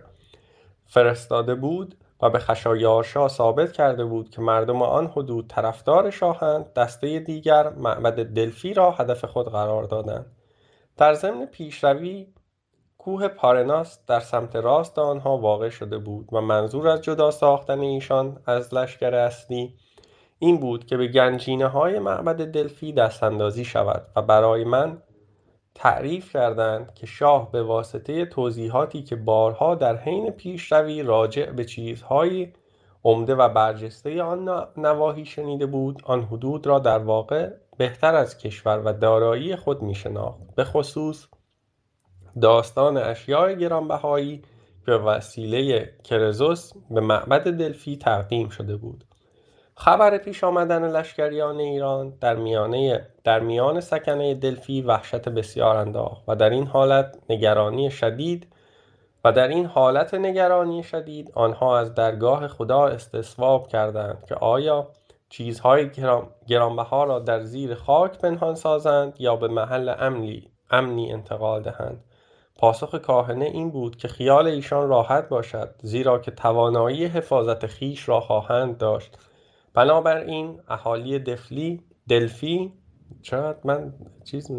Speaker 7: فرستاده بود و به خشایارشا ثابت کرده بود که مردم آن حدود طرفدار شاهند دسته دیگر معبد دلفی را هدف خود قرار دادند. در ضمن پیشروی کوه پارناس در سمت راست آنها واقع شده بود و منظور از جدا ساختن ایشان از لشکر اصلی این بود که به گنجینه های معبد دلفی دست اندازی شود و برای من تعریف کردند که شاه به واسطه توضیحاتی که بارها در حین پیشروی راجع به چیزهای عمده و برجسته آن نواحی شنیده بود آن حدود را در واقع بهتر از کشور و دارایی خود میشناخت. به خصوص داستان اشیاء گرانبهایی به وسیله کرزوس به معبد دلفی تقدیم شده بود. خبر پیش آمدن لشکریان ایران در, میانه در میان سکنه دلفی وحشت بسیار انداخت و در این حالت نگرانی شدید و در این حالت نگرانی شدید آنها از درگاه خدا استصواب کردند که آیا چیزهای گرانبها را در زیر خاک پنهان سازند یا به محل امنی, امنی انتقال دهند. پاسخ کاهنه این بود که خیال ایشان راحت باشد زیرا که توانایی حفاظت خیش را خواهند داشت. بنابراین اهالی دفلی دلفی چقدر من چیز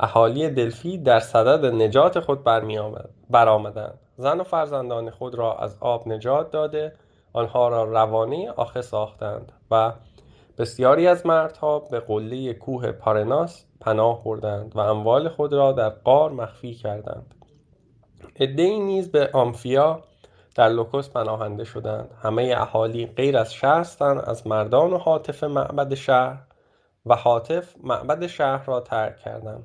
Speaker 7: اهالی دلفی در صدد نجات خود برآمدند. زن و فرزندان خود را از آب نجات داده آنها را روانه آخه ساختند و بسیاری از مردها به قله کوه پارناس پناه بردند و اموال خود را در قار مخفی کردند. عدهای نیز به آمفیا در لوکوس پناهنده شدند. همه اهالی غیر از شصت از مردان و حاطف معبد شهر و حاطف معبد شهر را ترک کردند.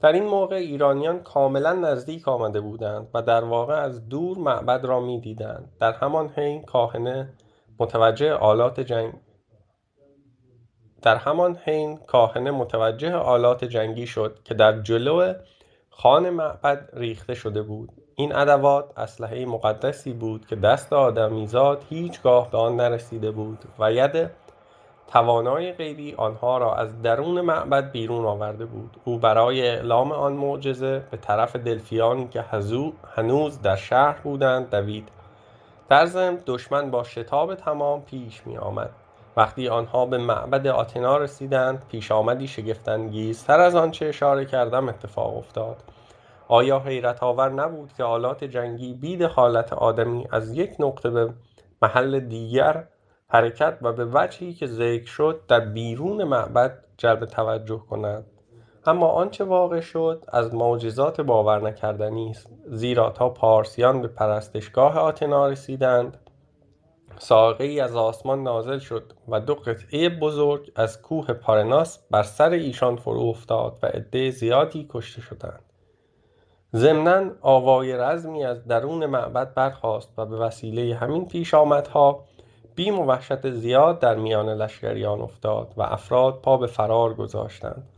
Speaker 7: در این موقع ایرانیان کاملا نزدیک آمده بودند و در واقع از دور معبد را می‌دیدند. در همان حین کاهنه متوجه آلات جنگ در همان حین کاهنه متوجه آلات جنگی شد که در جلو خان معبد ریخته شده بود. این ادوات اسلحه مقدسی بود که دست آدمیزاد هیچگاه به آن نرسیده بود و ید توانای غیبی آنها را از درون معبد بیرون آورده بود. او برای اعلام آن معجزه به طرف دلفیانی که هنوز در شهر بودند دوید. در ضمن دشمن با شتاب تمام پیش می آمد وقتی آنها به معبد آتنا رسیدند پیش آمدی شگفتانگیزتر از آنچه اشاره کردم اتفاق افتاد. آیا حیرت آور نبود که آلات جنگی بید حالت آدمی از یک نقطه به محل دیگر حرکت و به وجهی که ذکر شد در بیرون معبد جلب توجه کند؟ اما آنچه واقع شد از معجزات باور نکردنی است زیرا تا پارسیان به پرستشگاه آتنا رسیدند ساقه ای از آسمان نازل شد و دو قطعه بزرگ از کوه پارناس بر سر ایشان فرو افتاد و عده زیادی کشته شدند. ضمنا آوای رزمی از درون معبد برخاست و به وسیله همین پیش آمدها بیم و وحشت زیاد در میان لشکریان افتاد و افراد پا به فرار گذاشتند.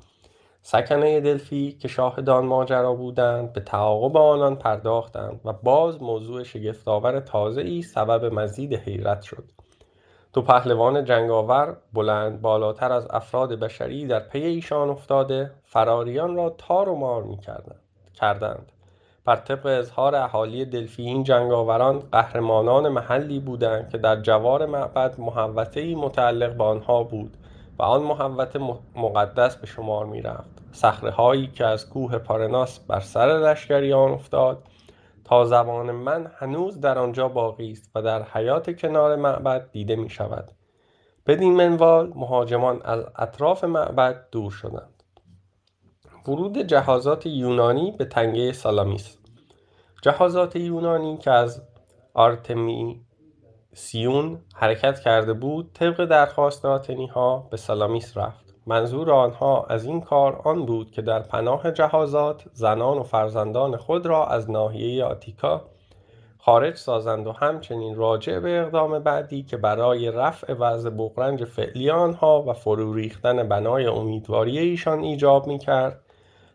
Speaker 7: سکنه دلفی که شاهدان ماجرا بودند به تعاقب آنان پرداختند و باز موضوع شگفتآور ای سبب مزید حیرت شد. دو پهلوان جنگاور بلند بالاتر از افراد بشری در پی ایشان افتاده فراریان را تار و مار می کردند. بر طبق اظهار اهالی دلفی این جنگاوران قهرمانان محلی بودند که در جوار معبد محوطهای متعلق به آنها بود. و آن محوطه مقدس به شمار می‌رفت. هایی که از کوه پارناس بر سر لشکریان افتاد تا زمان من هنوز در آنجا باقی است و در حیات کنار معبد دیده می شود بدین منوال مهاجمان از اطراف معبد دور شدند. ورود جهازات یونانی به تنگه سالامیس. جهازات یونانی که از آرتمی سیون حرکت کرده بود طبق درخواست آتنی ها به سالامیس رفت. منظور آنها از این کار آن بود که در پناه جهازات زنان و فرزندان خود را از ناحیه آتیکا خارج سازند و همچنین راجع به اقدام بعدی که برای رفع وضع بغرنج فعلی آنها و فرو ریختن بنای امیدواری ایشان ایجاب می کرد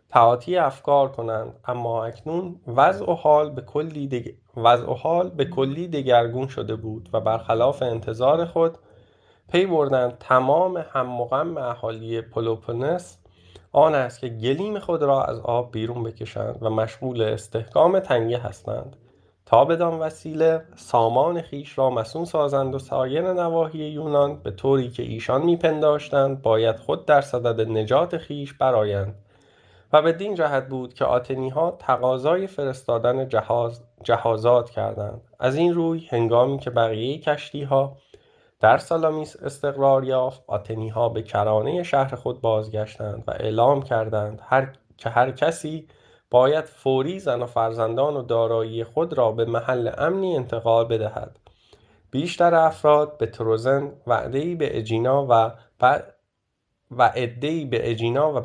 Speaker 7: تعاطی افکار کنند اما اکنون وضع و حال به کلی وضع و حال به کلی دگرگون شده بود و برخلاف انتظار خود پی بردند تمام هم و غم اهالی پلوپونس آن است که گلیم خود را از آب بیرون بکشند و مشغول استحکام تنگه هستند تا بدان وسیله سامان خویش را مصون سازند و سایر نواحی یونان به طوری که ایشان میپنداشتند باید خود در صدد نجات خویش برآیند. و بدین جهت بود که ها تقاضای فرستادن جهاز جهازات کردند. از این روی هنگامی که بقیه ها در سالامیس استقرار یافت ها به کرانه شهر خود بازگشتند و اعلام کردند هر که هر کسی باید فوری زن و فرزندان و دارایی خود را به محل امنی انتقال بدهد. بیشتر افراد به تروزن وعده‌ای به اجینا و و عدهای به اجینا و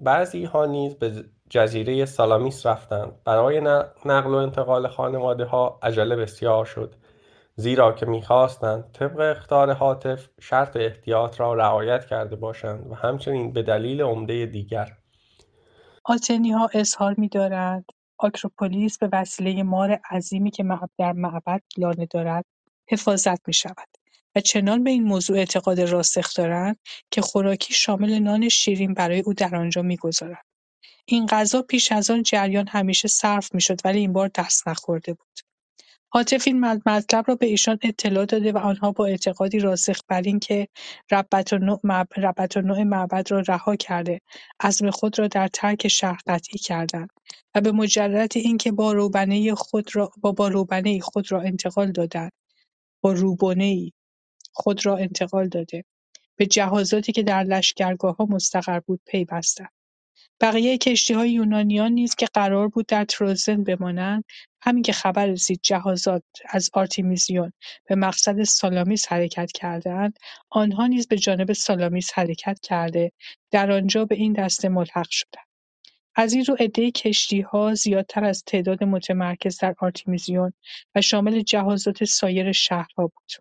Speaker 7: بعضی ها نیز به جزیره سالامیس رفتند. برای نقل و انتقال خانواده ها عجله بسیار شد زیرا که می‌خواستند طبق اختار حاطف شرط احتیاط را رعایت کرده باشند و همچنین به دلیل عمده دیگر.
Speaker 1: ها اظهار می‌دارند آکروپولیس به وسیله مار عظیمی که در معبد لانه دارد حفاظت می‌شود. و چنان به این موضوع اعتقاد راسخ دارند که خوراکی شامل نان شیرین برای او در آنجا می‌گذارند. این غذا پیش از آن جریان همیشه صرف می‌شد ولی این بار دست نخورده بود. حاطف این مطلب را به ایشان اطلاع داده و آنها با اعتقادی راسخ بر اینکه نوع معبد را رها کرده عزم خود را در ترک شهر قطعی کردند و به مجرد اینکه با روبنه خود را با با خود را انتقال دادند با روبنهای خود را انتقال داده. به جهازاتی که در ها مستقر بود پیوستند. بقیه کشتیهای یونانیان نیز که قرار بود در تروزن بمانند همین که خبر رسید جهازات از آرتیمیزیون به مقصد سالامیس حرکت کردهاند آنها نیز به جانب سالامیس حرکت کرده در آنجا به این دسته ملحق شدند. از این رو عده کشتیها زیادتر از تعداد متمرکز در آرتیمیزیون و شامل جهازات سایر شهرها بود.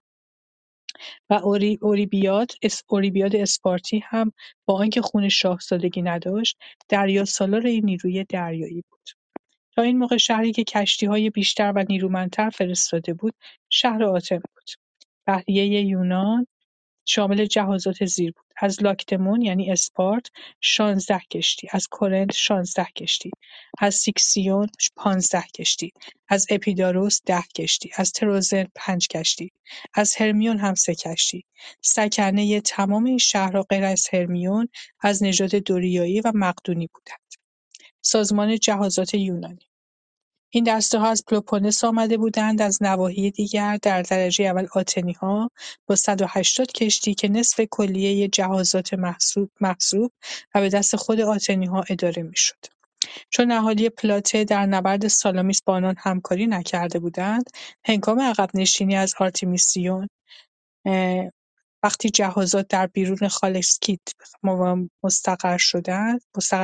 Speaker 1: و اوریبیاد اسپارتی هم با آنکه خون شاهزادگی نداشت دریاسالار این نیروی دریایی بود. تا این موقع شهری که کشتیهای بیشتر و نیرومندتر فرستاده بود شهر آتن بود. بحریه یونان شامل جهازات زیر بود. از لاکتمون یعنی اسپارت 16 کشتی، از کرنت 16 کشتی، از سیکیون 15 کشتی، از اپیداروس 10 کشتی، از تروزن 5 کشتی، از هرمیون هم 3 کشتی. سکنه تمام این شهرها غیر از هرمیون از نژاد دوریایی و مقدونی بودند. سازمان جهازات یونانی این دسته‌ها از پلوپونس آمده بودند از نواحی دیگر در درجه اول آتنی‌ها با 180 کشتی که نصف کلیه جهازات محسوب و به دست خود آتنی‌ها اداره می‌شد. چون اهالی پلاته در نبرد سالامیس با آنان همکاری نکرده بودند، هنگام عقب‌نشینی از آرتیمیسیون وقتی جهازات در بیرون خالکسکیت مستقر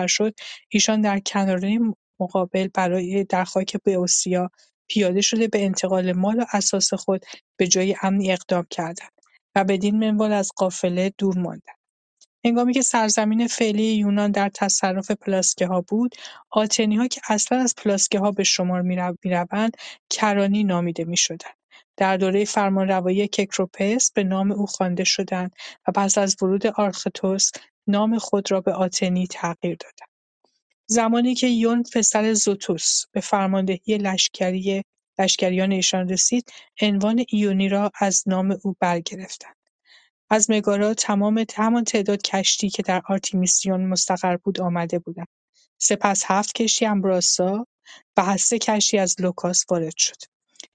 Speaker 1: شد ایشان در کناره مقابل برای در خاک بئوسیا پیاده شده به انتقال مال و اساس خود به جای امنی اقدام کردند و بدین منوال از قافله دور ماندند. هنگامی که سرزمین فعلی یونان در تصرف ها بود، ها که اصلا از ها به شمار می‌روند کرانی نامیده می‌شدند. در دوره فرمانروایی ککروپس به نام او خوانده شدند و پس از ورود آرختوس نام خود را به آتنی تغییر دادند. زمانی که یون پسر زوتوس به فرماندهی لشکریان ایشان رسید عنوان ایونی را از نام او برگرفتند. از مگارا تمام همان تعداد کشتی که در آرتیمیسیون مستقر بود آمده بودند. سپس هفت کشتی امبراسا و سه کشتی از لوکاس وارد شد.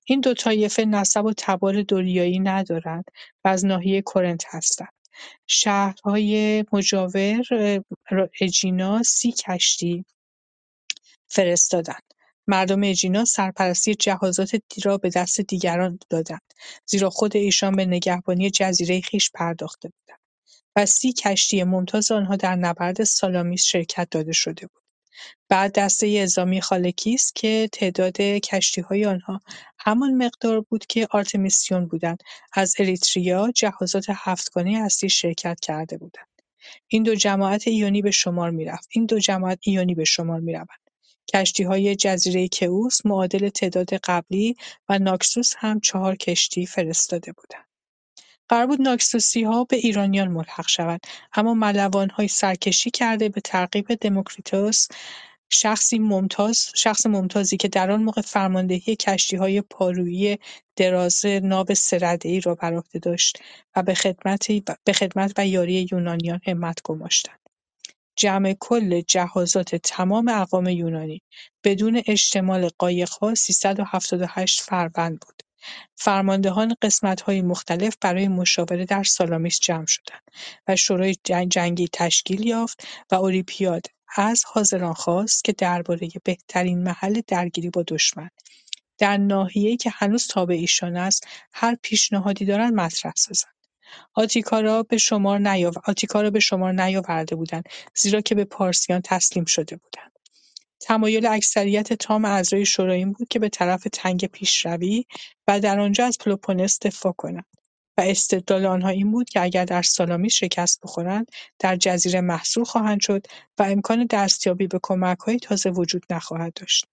Speaker 1: این دو طایفه نسب و تبار دوریایی ندارند و از ناحیه کرنت هستند. شهرهای مجاور اجینا سی کشتی فرستادند. مردم اجینا سرپرستی جهازات را به دست دیگران دادند زیرا خود ایشان به نگهبانی جزیره خویش پرداخته بودند و سی کشتی ممتاز آنها در نبرد سالامیس شرکت داده شده بود. بعد دسته اعزامی خالکیس که تعداد کشتیهای آنها همان مقدار بود که آرتمیسیون بودند از اریتریا جهازات هفتگانه اصلی شرکت کرده بودند. این دو جماعت ایونی به شمار می‌رفت این دو جماعت ایونی به شمار می‌روند کشتیهای جزیره کئوس معادل تعداد قبلی و ناکسوس هم چهار کشتی فرستاده بودند. قرار بود ها به ایرانیان ملحق شوند اما ملوان‌های سرکشی کرده به تعقیب دموکریتوس شخصی ممتاز شخص ممتازی که در آن موقع فرماندهی های پارویی دراز ناب ای را بر عهده داشت و به خدمت و یاری یونانیان همت گماشتند. جمع کل جهازات تمام اقوام یونانی بدون اشتمال قایق‌ها ۳۷۸ فروند بود. فرماندهان قسمت‌های مختلف برای مشاوره در سالامیس جمع شدند و شورای جنگی تشکیل یافت و اولیپیاد از حاضران خواست که درباره بهترین محل درگیری با دشمن در ناحیه‌ای که هنوز تابع ایشان است هر پیشنهادی دارند مطرح سازند. آتیکا را به شمار نیاو... آتیکا را به شمار نیاورده بودند زیرا که به پارسیان تسلیم شده بودند. تمایل اکثریت تام اعضای شورا این بود که به طرف تنگ پیشروی و در آنجا از پلوپونس دفاع کنند و استدلال آنها این بود که اگر در سالامیس شکست بخورند در جزیره محصور خواهند شد و امکان دستیابی به کمک‌های تازه وجود نخواهد داشت.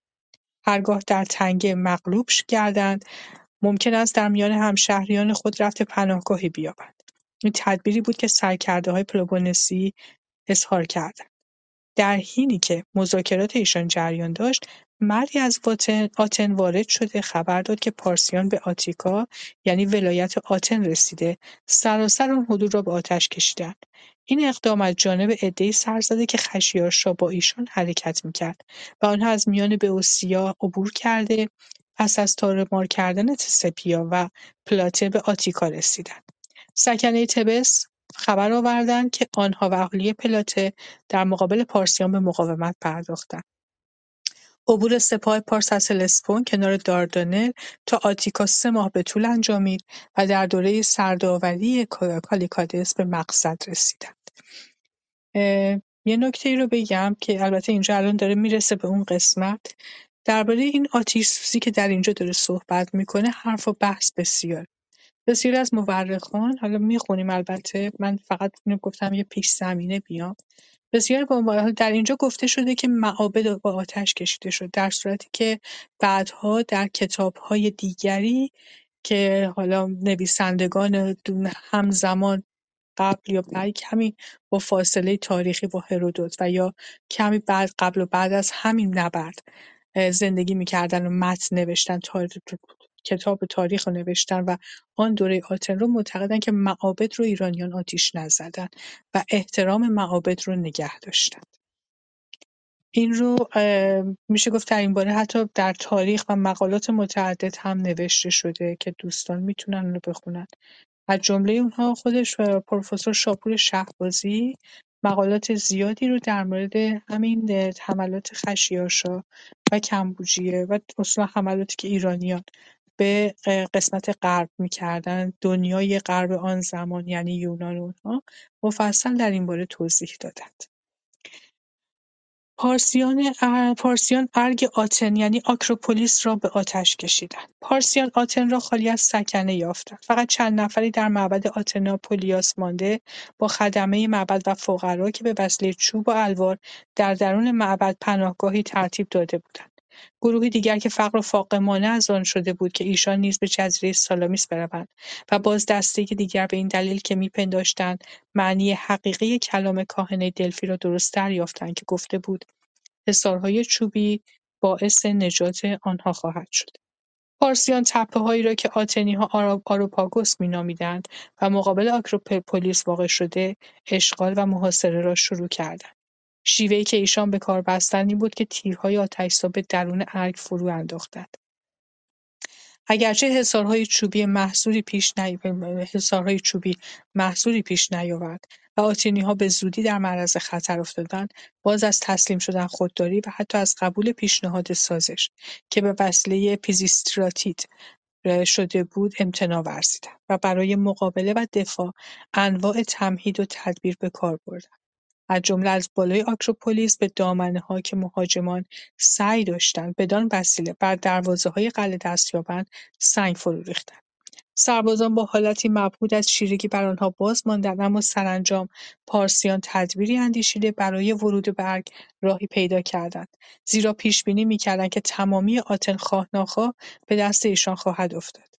Speaker 1: هرگاه در تنگه مغلوب گردند ممکن است در میان همشهریان خود رفت پناهگاهی بیابند. این تدبیری بود که سرکرده‌های پلوپونسی اظهار کردند. در حینی که مذاکرات ایشان جریان داشت، مردی از آتن وارد شده خبر داد که پارسیان به آتیکا یعنی ولایت آتن رسیده سراسر آن حدود را به آتش کشیدند. این اقدام از جانب عدهای سرزده که خشیارشا با ایشان حرکت می‌کرد و آنها از میان بئوسیا عبور کرده پس از تارمار کردن تسپیا و پلاته به آتیکا رسیدند. سکنه تبس خبر آوردند که آنها و اهالی پلاته در مقابل پارسیان به مقاومت پرداختند. عبور سپاه پارس از هلسپون کنار داردانل تا آتیکا سه ماه به طول انجامید و در دوره سردآوری کالیکادس به مقصد رسیدند. یه نکته ای رو بگم که البته اینجا الان داره می‌رسه به اون قسمت درباره این آتیش سوزی که در اینجا داره صحبت می‌کنه حرف و بحث بسیار بسیاری از مورخان حالا می‌خونیم البته من فقط اینو گفتم یه پیش زمینه بیام. بسیاری با در اینجا گفته شده که معابد با آتش کشیده شد در صورتی که بعدها در کتابهای دیگری که حالا نویسندگان همزمان قبل یا بعد کمی با فاصله تاریخی با هرودوت و یا کمی بعد قبل و بعد از همین نبرد زندگی می‌کردن و متن نوشتن کتاب تاریخ رو نوشتن و آن دوره آتن رو معتقدن که معابد رو ایرانیان آتیش نزدن و احترام معابد رو نگه داشتن. این رو میشه گفت در این باره حتی در تاریخ و مقالات متعدد هم نوشته شده که دوستان می‌تونن رو بخونن. از جمله اونها خودش پروفسور شاپور شهبازی مقالات زیادی رو در مورد همین حملات خشیارشا و کمبوجیه و اصلا حملاتی که ایرانیان به قسمت غرب می‌کردن دنیای غرب آن زمان یعنی یونان اونها مفصل در این باره توضیح دادند. پارسیان ارگ آتن یعنی آکروپولیس را به آتش کشیدند. پارسیان آتن را خالی از سکنه یافتند. فقط چند نفری در معبد آتناپولیاس مانده با خدمه معبد و فقرا که به وسیله چوب و الوار در درون معبد پناهگاهی ترتیب داده بودند. گروهی دیگر که فقر و فاقمانه از آن شده بود که ایشان نیز به جزیره سالامیس بروند و باز دسته دیگر به این دلیل که میپنداشتند معنی حقیقی کلام کاهن دلفی را درست دریافتند که گفته بود حصارهای چوبی باعث نجات آنها خواهد شد. پارسیان هایی را که آتنی‌ها آروپاگوس مینامیدند و مقابل آکروپولیس واقع شده اشغال و محاصره را شروع کردند. شیوه‌ای که ایشان به کار بستند این بود که تیرهای آتش‌زا به درون ارگ فرو انداختند. اگرچه حصارهای چوبی محصوری پیش حصارهای چوبی محصوری پیش نیاورد و آتنی‌ها به زودی در معرض خطر افتادند، باز از تسلیم شدن خودداری و حتی از قبول پیشنهاد سازش که به وسیله پیزیستراتید شده بود امتناع ورزیدند و برای مقابله و دفاع انواع تمهید و تدبیر به کار بردند. از جمله از بالای آکروپولیس به ها که مهاجمان سعی داشتند بدان وسیله بر های قلعه دست یابند سنگ فرو ریختند. سربازان با حالتی مبهود از چیرگی بر آنها باز ماندند اما سرانجام پارسیان تدبیری اندیشیده برای ورود به راهی پیدا کردند زیرا پیشبینی می‌کردند که تمامی آتن خواه به دست ایشان خواهد افتاد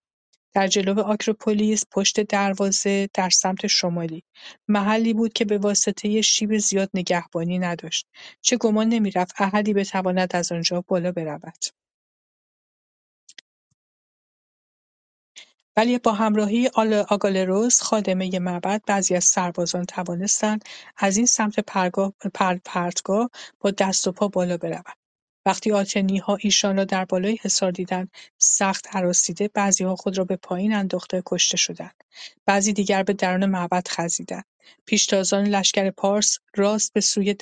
Speaker 1: در جلو آکروپولیس پشت دروازه در سمت شمالی، محلی بود که به واسطه شیب زیاد نگهبانی نداشت، چه گمان نمی‌رفت احدی بتواند از آنجا بالا برود. ولی با همراهی آگالروس خادمه معبد بعضی از سربازان توانستند از این سمت پرتگاه با دست و پا بالا بروند. وقتی آتنی‌ها ایشان را در بالای حصار دیدند سخت هراسیده بعضیها خود را به پایین انداخته کشته شدند. بعضی دیگر به درون معبد خزیدند. پیشتازان لشکر پارس راست به سوی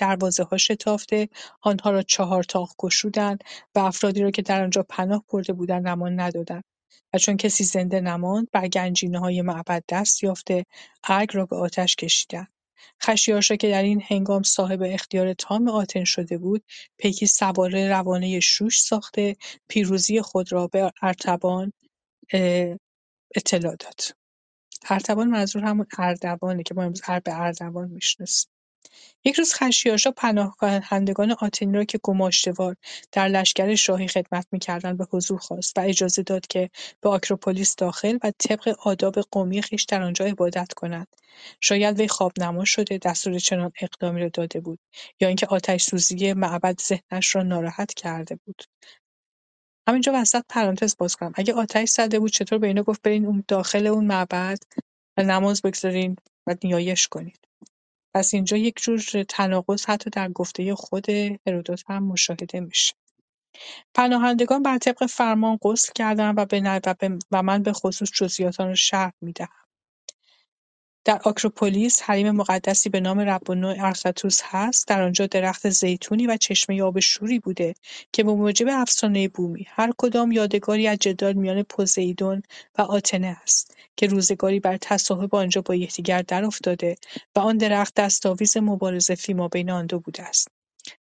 Speaker 1: ها شتافته آنها را چهار تاق گشودند و افرادی را که در آنجا پناه برده بودند امان ندادند. و چون کسی زنده نماند بر های معبد دست یافته ارگ را به آتش کشیدند. خشیارشا که در این هنگام صاحب اختیار تام آتن شده بود پیکی سواره روانه شوش ساخته پیروزی خود را به ارتبان اطلاع داد. ارتبان منظور همون اردوانه که ما امروز به اردوان می‌شناسیم. یک روز خشیارشا پناهندگان آتنی را که گماشتهوار در لشکر شاهی خدمت می‌کردند به حضور خواست و اجازه داد که به آکروپولیس داخل و طبق آداب قومی خویش در آنجا عبادت کنند شاید وی خوابنما شده دستور چنان اقدامی را داده بود یا اینکه سوزی معبد ذهنش را ناراحت کرده بود. همینجا وسط پرانتز باز کنم. اگه آتش زده بود چطور به اینا گفت برین اون داخل اون معبد و نماز بگذارین و نیایش کنید پس اینجا یک جور تناقض حتی در گفته خود هرودوت هم مشاهده میشه. پناهندگان بر طبق فرمان غسل کردند و, و, من به خصوص جزئیات آن را شرح می‌دهم. در آکروپولیس حریم مقدسی به نام ربانو ارختوس هست. در آنجا درخت زیتونی و چشمه آب شوری بوده که به موجب افسانه بومی هر کدام یادگاری از جدال میان پوزیدون و آتنه است که روزگاری بر تصاحب آنجا با یکدیگر افتاده و آن درخت دستاویز مبارزه فیمابین آن دو بوده است.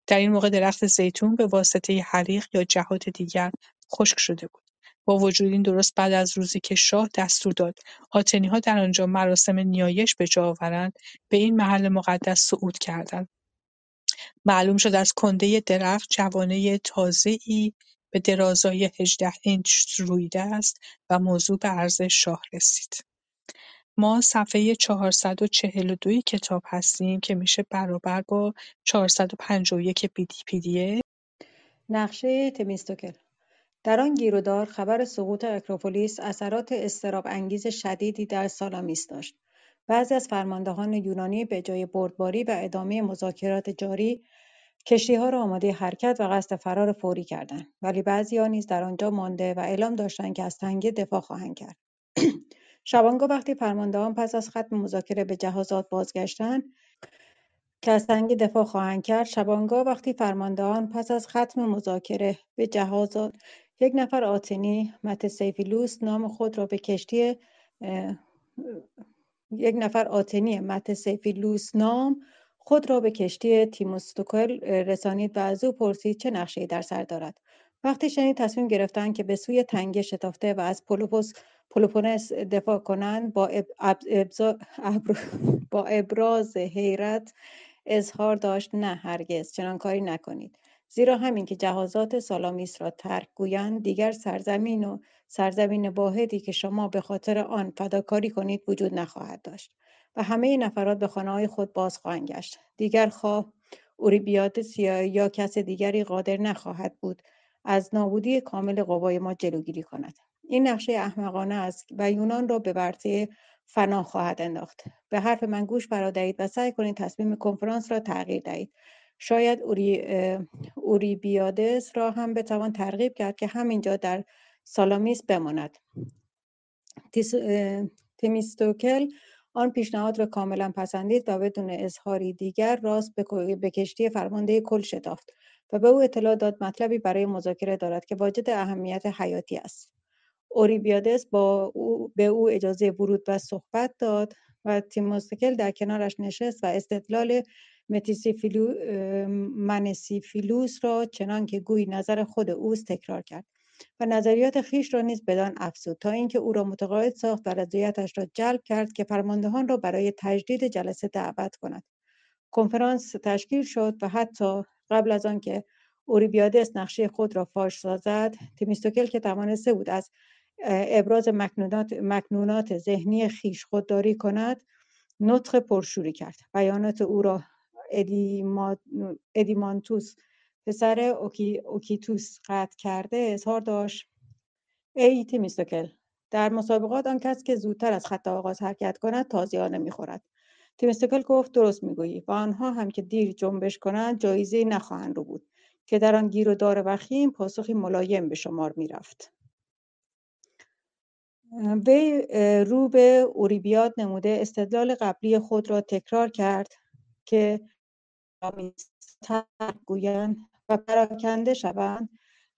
Speaker 1: در این موقع درخت زیتون به واسطه حریق یا جهات دیگر خشک شده بود. با وجود این درست بعد از روزی که شاه دستور داد ها در آنجا مراسم نیایش به جا آورند به این محل مقدس صعود کردند. معلوم شد از کنده درخت جوانه تازهای به درازای 18 اینچ رویده است و موضوع به عرض شاه رسید. ما صفحه 442 کتاب هستیم که میشه برابر با 451 پی دی
Speaker 2: نقشه تمیستوکل در آن گیرودار خبر سقوط اکروپولیس اثرات انگیز شدیدی در سالامیس داشت. بعضی از فرماندهان یونانی به جای بردباری و ادامه مذاکرات جاری، کشتیها را آماده حرکت و قصد فرار فوری کردند، ولی بعضی نیز در آنجا مانده و اعلام داشتند که از تنگه دفاع خواهند کرد. شبانگاه وقتی فرماندهان پس از ختم مذاکره به جهازات بازگشتند، که از تنگه دفاع خواهند کرد شبانگاه وقتی فرماندهان پس از ختم مذاکره به جهازات یک نفر آتنی متسیفیلوس نام خود را به کشتی یک نفر آتنی متسیفیلوس نام خود را به کشتی تیموستوکل رسانید و از او پرسید چه نقشه‌ای در سر دارد. وقتی شنید تصمیم گرفتند که به سوی تنگه شتافته و از پولوپوس پلوپونس دفاع کنند با, با ابراز حیرت اظهار داشت نه هرگز چنان کاری نکنید. زیرا همین که جهازات سالامیس را ترک گویند دیگر سرزمین و سرزمین واحدی که شما به خاطر آن فداکاری کنید وجود نخواهد داشت و همه نفرات به خانه های خود باز خواهند گشت. دیگر خواه اوریبیادس یا کس دیگری قادر نخواهد بود از نابودی کامل قوای ما جلوگیری کند. این نقشه احمقانه است و یونان را به ورطه فنا خواهد انداخت. به حرف من گوش فرا و سعی کنید تصمیم کنفرانس را تغییر دهید. شاید اوری, اوریبیادس را هم بتوان ترغیب کرد که همینجا در سالامیس بماند. تیمیستوکل آن پیشنهاد را کاملا پسندید و بدون اظهاری دیگر راست به کشتی فرمانده کل شتافت و به او اطلاع داد مطلبی برای مذاکره دارد که واجد اهمیت حیاتی است. اوریبیادس با او به او اجازه ورود و صحبت داد و تیموسکل در کنارش نشست و استدلال متیسیفیلو منسیفیلوس را چنان که گویی نظر خود اوست تکرار کرد و نظریات خیش را نیز بدان افزود تا اینکه او را متقاعد ساخت و رضایتش را جلب کرد که فرماندهان را برای تجدید جلسه دعوت کند. کنفرانس تشکیل شد و حتی قبل از آنکه اوریبیادس نقشه خود را فاش سازد تیمیستوکل که توانسته بود از ابراز مکنونات, مکنونات ذهنی خویش خودداری کند نطق پرشوری کرد. بیانات او را ادیمانتوس پسر اوکی، اوکیتوس قطع کرده. اظهار داشت. ای تیمیستوکل در مسابقات آن کس که زودتر از خط آغاز حرکت کند تازیانه می‌خورد تیمیستوکل گفت درست می‌گویی. و آنها هم که دیر جنبش کنند جایزه نخواهند ربود که در آن گیر و دار وخیم پاسخی ملایم به شمار می‌رفت. وی رو به اوریبیاد نموده. استدلال قبلی خود را تکرار کرد که گویند و پراکنده شوند.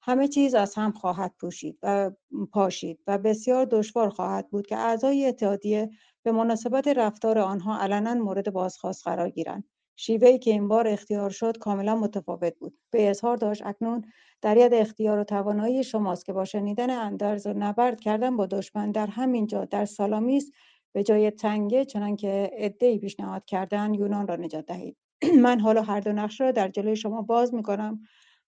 Speaker 2: همه چیز از هم خواهد پوشید و پاشید و بسیار دشوار خواهد بود که اعضای اتحادیه به مناسبت رفتار آنها علنا مورد بازخواست قرار گیرند. شیوهی که این بار اختیار شد کاملا متفاوت بود. به اظهار داشت اکنون در ید اختیار و توانایی شماست که با شنیدن اندرز و نبرد کردن با دشمن در همین جا در سالامیس به جای تنگه چنانکه عدهای پیشنهاد کردن یونان را نجات دهید. من حالا هر دو نقشه را در جلوی شما باز می کنم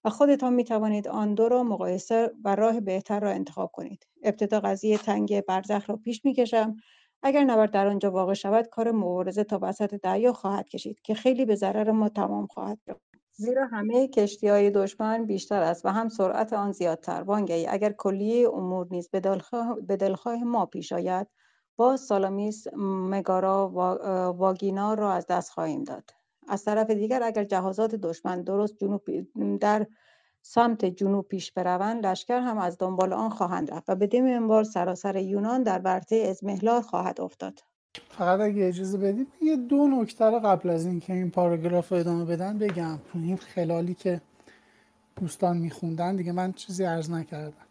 Speaker 2: و خودتان می توانید آن دو را مقایسه و راه بهتر را انتخاب کنید. ابتدا قضیه تنگ برزخ را پیش می کشم اگر نبرد در آنجا واقع شود کار مبارزه تا وسط دریا خواهد کشید که خیلی به ضرر ما تمام خواهد شد. زیرا همه کشتی های دشمن بیشتر است و هم سرعت آن زیادتر. وانگهی اگر کلیه امور نیز به دلخواه, ما پیش آید باز سالامیس مگارا واگینا را از دست خواهیم داد. از طرف دیگر اگر جهازات دشمن درست جنوب در سمت جنوب پیش بروند لشکر هم از دنبال آن خواهند رفت و بدین منوال سراسر یونان در ورطه ازمهلال خواهد افتاد.
Speaker 3: فقط اگه اجازه بدید یه دو نکته قبل از اینکه این پاراگراف رو ادامه بدن بگم. این خلالی که دوستان میخوندن دیگه من چیزی عرض نکردم.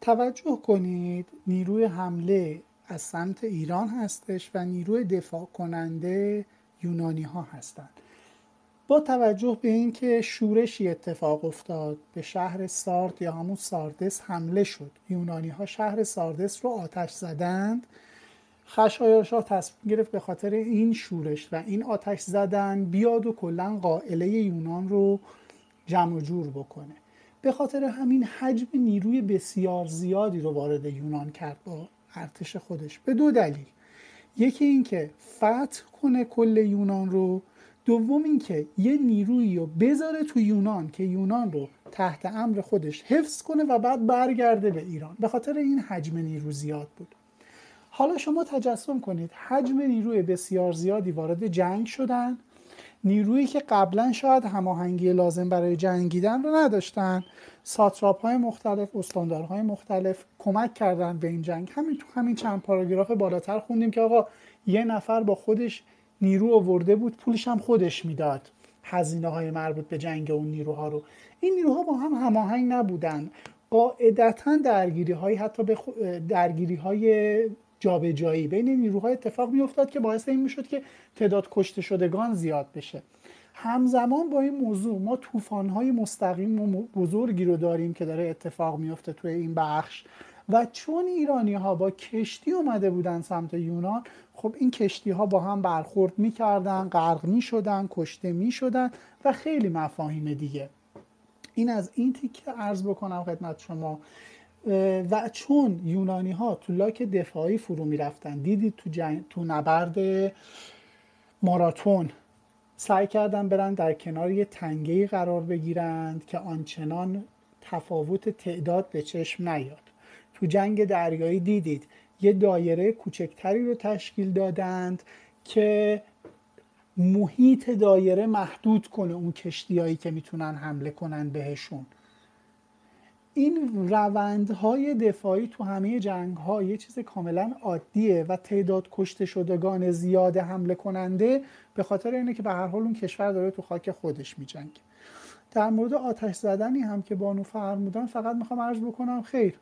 Speaker 3: توجه کنید نیروی حمله از سمت ایران هستش و نیروی دفاع کننده یونانی ها هستند. با توجه به اینکه شورشی اتفاق افتاد به شهر سارد یا همون ساردس حمله شد. یونانی ها شهر ساردس رو آتش زدند. خشایارشاه تصمیم گرفت به خاطر این شورش و این آتش زدن بیاد و کلا قائله یونان رو جمع جور بکنه. به خاطر همین حجم نیروی بسیار زیادی رو وارد یونان کرد با ارتش خودش. به دو دلیل. یکی اینکه فتح کنه کل یونان رو دوم اینکه یه نیرویی رو بذاره تو یونان که یونان رو تحت امر خودش حفظ کنه و بعد برگرده به ایران. به خاطر این حجم نیرو زیاد بود. حالا شما تجسم کنید حجم نیروی بسیار زیادی وارد جنگ شدن. نیرویی که قبلا شاید هماهنگی لازم برای جنگیدن رو نداشتن. ساتراپ های مختلف استاندارهای مختلف کمک کردن به این جنگ. همین تو همین چند پاراگراف بالاتر خوندیم که آقا یه نفر با خودش نیرو آورده بود پولش هم خودش می‌داد. هزینه های مربوط به جنگ اون نیروها رو. این نیروها با هم هماهنگ نبودن. قاعدتا درگیری های حتی به درگیری های جابجایی بین نیروهای اتفاق میافتاد که باعث این می‌شد که تعداد کشته شدگان زیاد بشه. همزمان با این موضوع ما طوفان‌های مستقیم و بزرگی رو داریم که داره اتفاق میفته توی این بخش. و چون ایرانی ها با کشتی اومده بودن سمت یونان خب این کشتی ها با هم برخورد می‌کردن غرق می‌شدن کشته می‌شدن و خیلی مفاهیم دیگه. این از این تیکه عرض بکنم خدمت شما. و چون یونانی ها تو لاک دفاعی فرو می‌رفتن دیدید تو, جنگ، تو نبرد ماراتون سعی کردن برن در کنار یه تنگه قرار بگیرند که آنچنان تفاوت تعداد به چشم نیاد. تو جنگ دریایی دیدید. یه دایره کوچکتری رو تشکیل دادند که محیط دایره محدود کنه اون کشتیهایی که می‌تونن حمله کنن بهشون. این روندهای دفاعی تو همه جنگ ها یه چیز کاملا عادیه و تعداد کشته شدگان زیاد حمله کننده به خاطر اینه که به هر حال اون کشور داره تو خاک خودش میجنگه. در مورد آتش زدنی هم که بانو فرمودن فقط می‌خوام عرض بکنم خیر.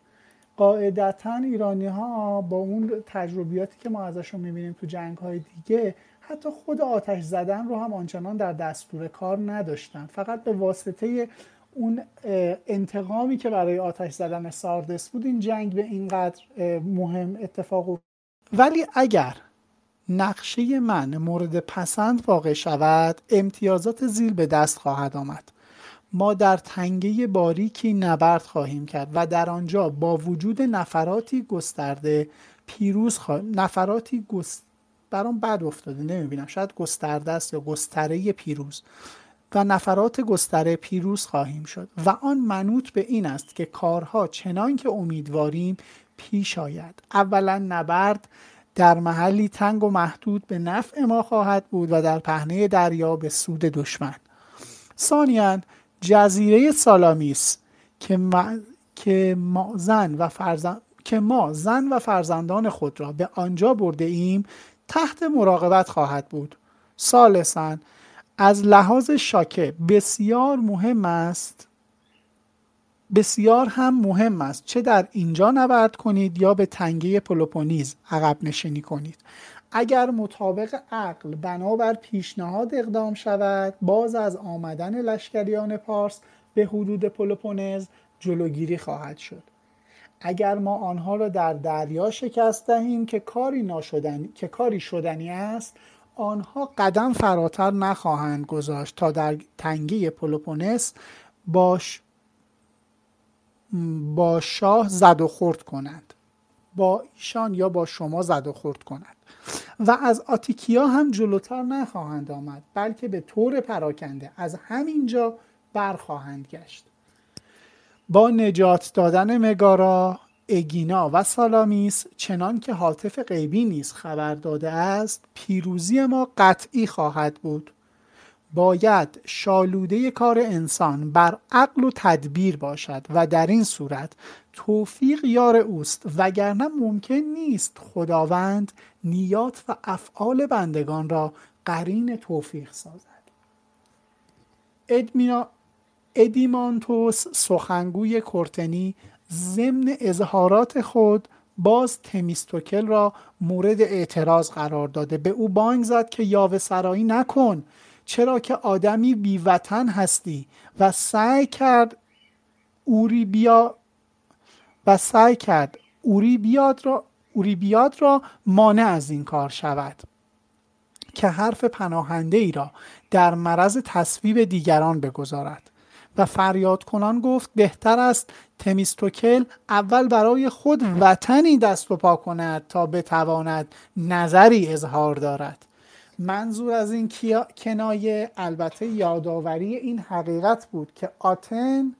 Speaker 3: قاعدتا ایرانی ها با اون تجربیاتی که ما ازشون می‌بینیم تو جنگ های دیگه حتی خود آتش زدن رو هم آنچنان در دستور کار نداشتن. فقط به واسطه اون انتقامی که برای آتش زدن ساردس بود این جنگ به اینقدر مهم اتفاق ولی اگر نقشه من مورد پسند واقع شود امتیازات زیل به دست خواهد آمد. ما در تنگه باریکی نبرد خواهیم کرد و در آنجا با وجود نفراتی گسترده پیروز خواهیم نفراتی گست... برام بد افتاده نمی‌بینم. شاید گسترده است یا گستره پیروز. و نفرات گستره پیروز خواهیم شد. و آن منوط به این است که کارها چنان که امیدواریم پیش آید. اولا نبرد در محلی تنگ و محدود به نفع ما خواهد بود و در پهنه دریا به سود دشمن. ثانیا جزیره سالامیس که ما, که ما زن و فرزند که ما زن و فرزندان خود را به آنجا برده ایم تحت مراقبت خواهد بود. سالسا از لحاظ شاکه بسیار مهم است بسیار هم مهم است. چه در اینجا نبرد کنید یا به تنگه پلوپونیز عقب نشینی کنید. اگر مطابق عقل بنابر پیشنهاد اقدام شود باز از آمدن لشکریان پارس به حدود پلوپونز جلوگیری خواهد شد. اگر ما آنها را در دریا شکست دهیم که کاری ناشدنی که کاری شدنی است آنها قدم فراتر نخواهند گذاشت تا در تنگی پلوپونس باش با شاه زد و خورد کنند. با ایشان یا با شما زد و خورد کنند. و از آتیکیا هم جلوتر نخواهند آمد بلکه به طور پراکنده از همینجا برخواهند گشت. با نجات دادن مگارا اگینا و سالامیس چنان که حاطف غیبی نیز خبر داده است پیروزی ما قطعی خواهد بود. باید شالوده کار انسان بر عقل و تدبیر باشد و در این صورت توفیق یار اوست وگرنه ممکن نیست خداوند نیات و افعال بندگان را قرین توفیق سازد. ادیمانتوس سخنگوی کورتنی ضمن اظهارات خود باز تمیستوکل را مورد اعتراض قرار داده. به او بانگ زد که یاوه سرایی نکن. چرا که آدمی بیوطن هستی و سعی کرد اوری بیا و سعی کرد اوری بیاد را اوری بیاد را مانع از این کار شود. که حرف پناهنده ای را در مرض تصویب دیگران بگذارد. و فریاد کنان گفت بهتر است تمیستوکل اول برای خود وطنی دست و پا کند تا بتواند نظری اظهار دارد. منظور از این کنایه البته یادآوری این حقیقت بود که آتن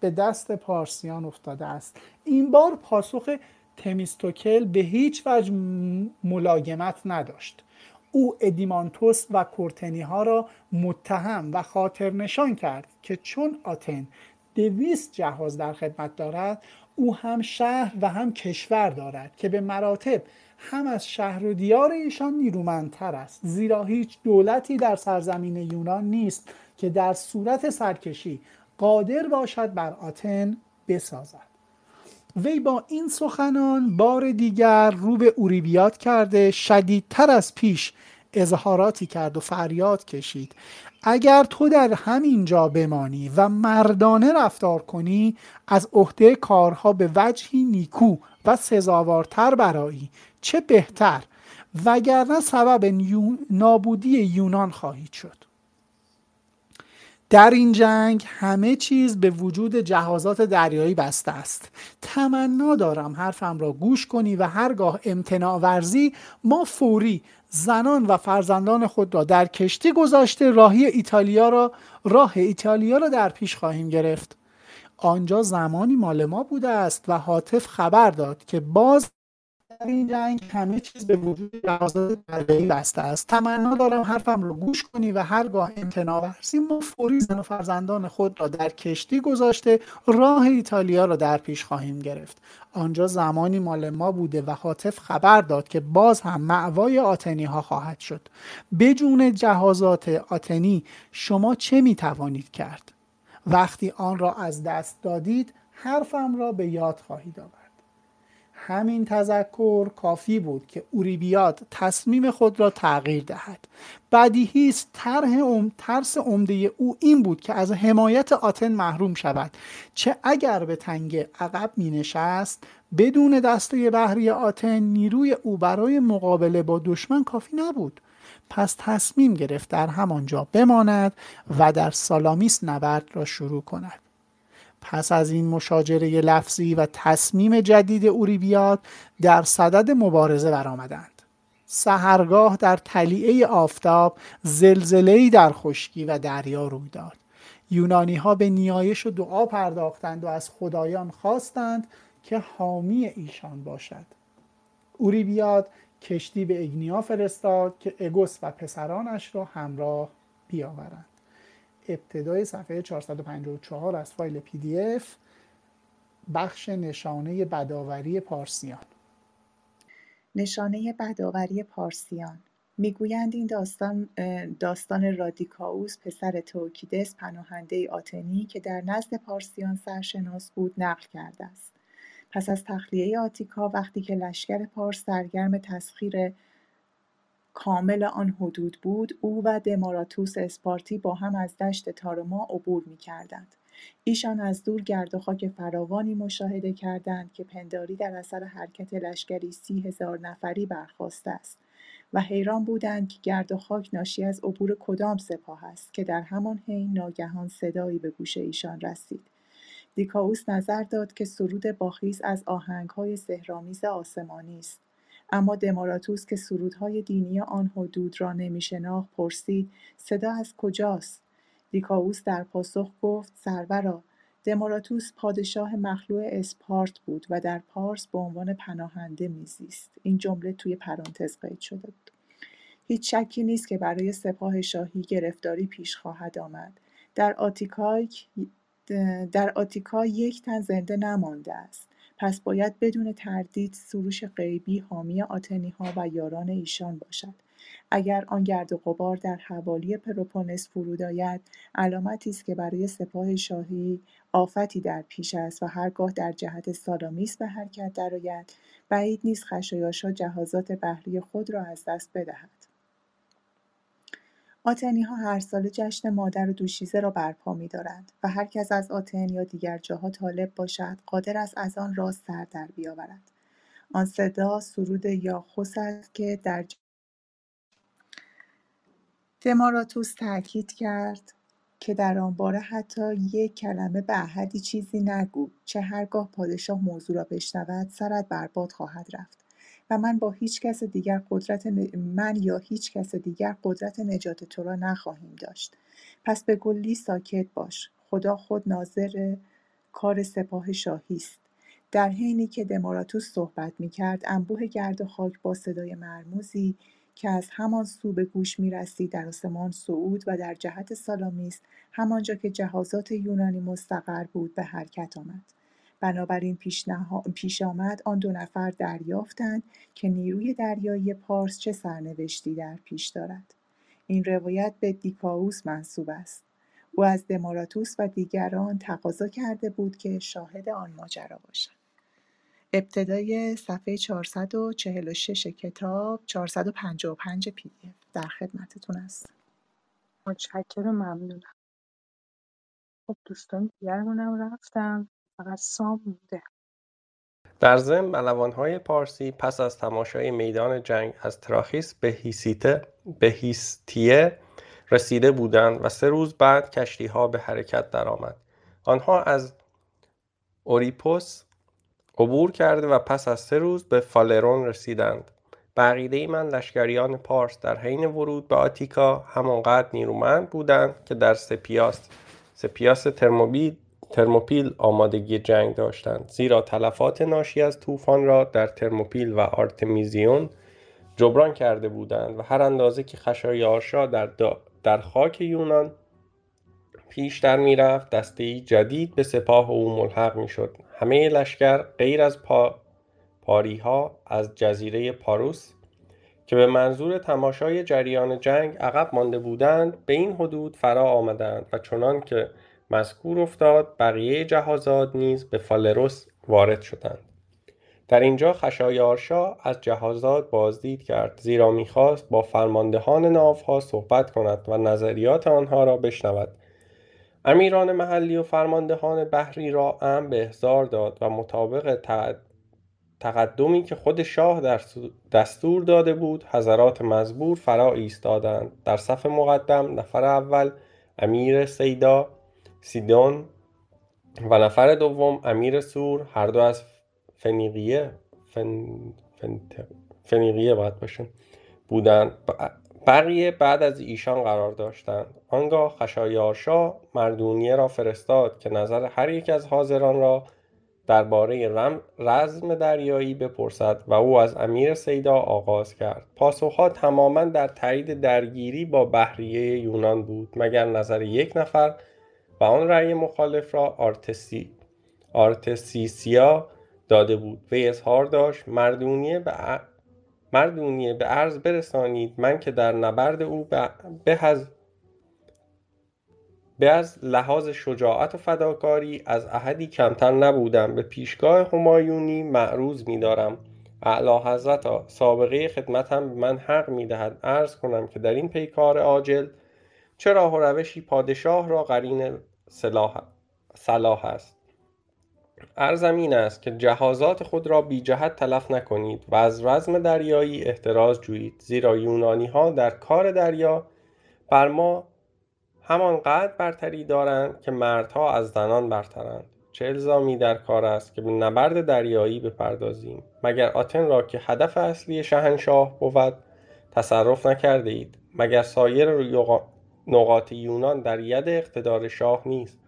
Speaker 3: به دست پارسیان افتاده است. این بار پاسخ تمیستوکل به هیچ وجه ملاگمت نداشت. او ادیمانتوس و کورتنی ها را متهم و خاطر نشان کرد که چون آتن دویست جهاز در خدمت دارد او هم شهر و هم کشور دارد که به مراتب هم از شهر و دیار ایشان نیرومندتر است. زیرا هیچ دولتی در سرزمین یونان نیست که در صورت سرکشی قادر باشد بر آتن بسازد. وی با این سخنان بار دیگر رو به اوریبیات کرده شدیدتر از پیش اظهاراتی کرد و فریاد کشید. اگر تو در همین جا بمانی و مردانه رفتار کنی از عهده کارها به وجهی نیکو و سزاوارتر برایی چه بهتر؟ وگرنه سبب نابودی یونان خواهید شد. در این جنگ همه چیز به وجود جهازات دریایی بسته است. تمنا دارم حرفم را گوش کنی و هرگاه امتناع ورزی ما فوری زنان و فرزندان خود را در کشتی گذاشته راهی ایتالیا را راه ایتالیا را در پیش خواهیم گرفت. آنجا زمانی مال ما بوده است و حاطف خبر داد که باز این جنگ همه چیز به وجود جهازات دریایی بسته است. تمنا دارم حرفم رو گوش کنی و هرگاه امتناع ورزی ما فوری زن و فرزندان خود را در کشتی گذاشته راه ایتالیا را در پیش خواهیم گرفت. آنجا زمانی مال ما بوده و حاطف خبر داد که باز هم معوای آتنی ها خواهد شد. بجون جهازات آتنی شما چه می توانید کرد؟ وقتی آن را از دست دادید حرفم را به یاد خواهید آورد. همین تذکر کافی بود که اوریبیاد تصمیم خود را تغییر دهد. بدیهی است طرح ام ترس عمده او این بود که از حمایت آتن محروم شود. چه اگر به تنگ عقب می نشست بدون دسته بحری آتن نیروی او برای مقابله با دشمن کافی نبود. پس تصمیم گرفت در همانجا بماند و در سالامیس نبرد را شروع کند. پس از این مشاجره لفظی و تصمیم جدید اوریبیاد در صدد مبارزه برآمدند. سهرگاه در تلیعه آفتاب زلزله‌ای در خشکی و دریا روی داد. یونانی ها به نیایش و دعا پرداختند و از خدایان خواستند که حامی ایشان باشد. اوریبیاد کشتی به اگنیا فرستاد که اگوس و پسرانش را همراه بیاورند. ابتدای صفحه 454 از فایل PDF بخش نشانه بداوری پارسیان.
Speaker 4: نشانه بداوری پارسیان. می‌گویند این داستان داستان را دیکائوس پسر توکیدس پناهنده آتنی که در نزد پارسیان سرشناس بود نقل کرده است. پس از تخلیه آتیکا وقتی که لشکر پارس سرگرم تسخیر کامل آن حدود بود او و دماراتوس اسپارتی با هم از دشت تارما عبور می‌کردند. ایشان از دور گرد و خاک فراوانی مشاهده کردند که پنداری در اثر حرکت لشکری سی هزار نفری برخواسته است و حیران بودند که گرد و خاک ناشی از عبور کدام سپاه است که در همان حین ناگهان صدایی به گوش ایشان رسید. دیکاوس نظر داد که سرود باخیز از آهنگهای سهرامیز آسمانی است. اما دماراتوس که سرودهای دینی آن حدود را نمیشناخت پرسید صدا از کجاست؟ دیکاووس در پاسخ گفت سرورا دماراتوس پادشاه مخلوع اسپارت بود و در پارس به عنوان پناهنده میزیست. این جمله توی پرانتز قید شده بود. هیچ شکی نیست که برای سپاه شاهی گرفتاری پیش خواهد آمد. در آتیکای در آتیکا یک تن زنده نمانده است. پس باید بدون تردید سروش غیبی حامی آتنیها و یاران ایشان باشد. اگر آن گرد و غبار در حوالی پروپونس فرود آید علامتی است که برای سپاه شاهی آفتی در پیش است و هرگاه در جهت سالامیس به حرکت درآید. بعید نیست خشایارشا جهازات بحری خود را از دست بدهد آتنیها هر سال جشن مادر و دوشیزه را برپا می‌دارند و هر کس از آتن یا دیگر جاها طالب باشد قادر است از آن راز سر در بیاورد. آن صدا سرود یاخوس است که در دماراتوس تاکید کرد که در آن باره حتی یک کلمه به احدی چیزی نگو چه هرگاه پادشاه موضوع را بشنود سرت برباد خواهد رفت. و من با هیچ کس دیگر قدرت من یا هیچ کس دیگر قدرت نجات تو را نخواهیم داشت. پس به گلی ساکت باش. خدا خود ناظر کار سپاه شاهی است. در حینی که دماراتوس صحبت می کرد انبوه گرد و خاک با صدای مرموزی که از همان سو به گوش می رسید در آسمان صعود و در جهت سالامیس همانجا که جهازات یونانی مستقر بود به حرکت آمد. بنابراین پیش آمد آن دو نفر دریافتند که نیروی دریایی پارس چه سرنوشتی در پیش دارد. این روایت به دیکاووس منصوب است. او از دماراتوس و دیگران تقاضا کرده بود که شاهد آن ماجرا باشد. ابتدای صفحه 446 کتاب 455 پی در خدمتتون است
Speaker 1: متشکرم ممنونم. خب دوستان دیگرمونم رفتم فقط سام مونده
Speaker 7: در ضمن ملوانهای پارسی پس از تماشای میدان جنگ از تراخیس به هیسیته به هیستیه رسیده بودند و سه روز بعد کشتی ها به حرکت درآمد. آنها از اوریپوس عبور کرده و پس از سه روز به فالرون رسیدند. بقیده من لشکریان پارس در حین ورود به آتیکا همانقدر نیرومند بودند که در سپیاس سپیاس ترموبیل ترموپیل آمادگی جنگ داشتند. زیرا تلفات ناشی از طوفان را در ترموپیل و آرتمیزیون جبران کرده بودند و هر اندازه که خشایارشا در, در خاک یونان پیشتر می‌رفت دسته جدید به سپاه او ملحق می‌شد. همه لشکر غیر از پا پاریها از جزیره پاروس که به منظور تماشای جریان جنگ عقب مانده بودند به این حدود فرا آمدند و چنان که مذکور افتاد بقیه جهازات نیز به فالروس وارد شدند. در اینجا خشایارشا از جهازات بازدید کرد زیرا می‌خواست با فرماندهان ناوها صحبت کند و نظریات آنها را بشنود. امیران محلی و فرماندهان بحری را امر به احضار داد و مطابق تقدمی که خود شاه در دستور داده بود حضرات مزبور فرا ایستادند. در صف مقدم نفر اول امیر سیدا سیدون و نفر دوم امیر سور هر دو از فنیقیه فن... فنیقیه باید بودند بقیه بعد از ایشان قرار داشتند آنگاه خشایارشا مردونیه را فرستاد که نظر هر یک از حاضران را درباره رزم دریایی بپرسد و او از امیر سیدا آغاز کرد. پاسخها تماما در تایید درگیری با بحریه یونان بود مگر نظر یک نفر و آن رأی مخالف را آرتسی آرتسیسیا داده بود. و اظهار داشت مردونیه به مردونیه به عرض برسانید من که در نبرد او به از به از لحاظ شجاعت و فداکاری از احدی کمتر نبودم. به پیشگاه همایونی معروض می‌دارم. اعلی حضرتا سابقه خدمتم به من حق می‌دهد. عرض کنم که در این پیکار عاجل چه راه و روشی پادشاه را قرین صلاح است. عرضم این است که جهازات خود را بی جهت تلف نکنید و از رزم دریایی احتراز جویید زیرا یونانی ها در کار دریا بر ما همانقدر برتری دارند که مردها از زنان برترند. چه الزامی در کار است که به نبرد دریایی بپردازیم؟ مگر آتن را که هدف اصلی شهنشاه بود تصرف نکرده اید مگر سایر نقاط یونان در ید اقتدار شاه نیست.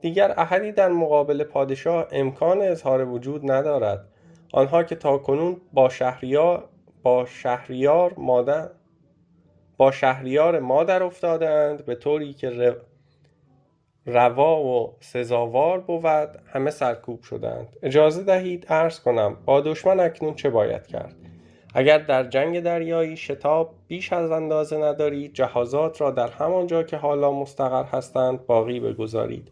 Speaker 7: دیگر احدی در مقابل پادشاه امکان اظهار وجود ندارد. آنها که تاکنون با شهریار با شهریار مادر با شهریار ما در افتادند به طوری که روا و سزاوار بود همه سرکوب شدند. اجازه دهید عرض کنم با دشمن اکنون چه باید کرد؟ اگر در جنگ دریایی شتاب بیش از اندازه ندارید جهازات را در همان جا که حالا مستقر هستند باقی بگذارید.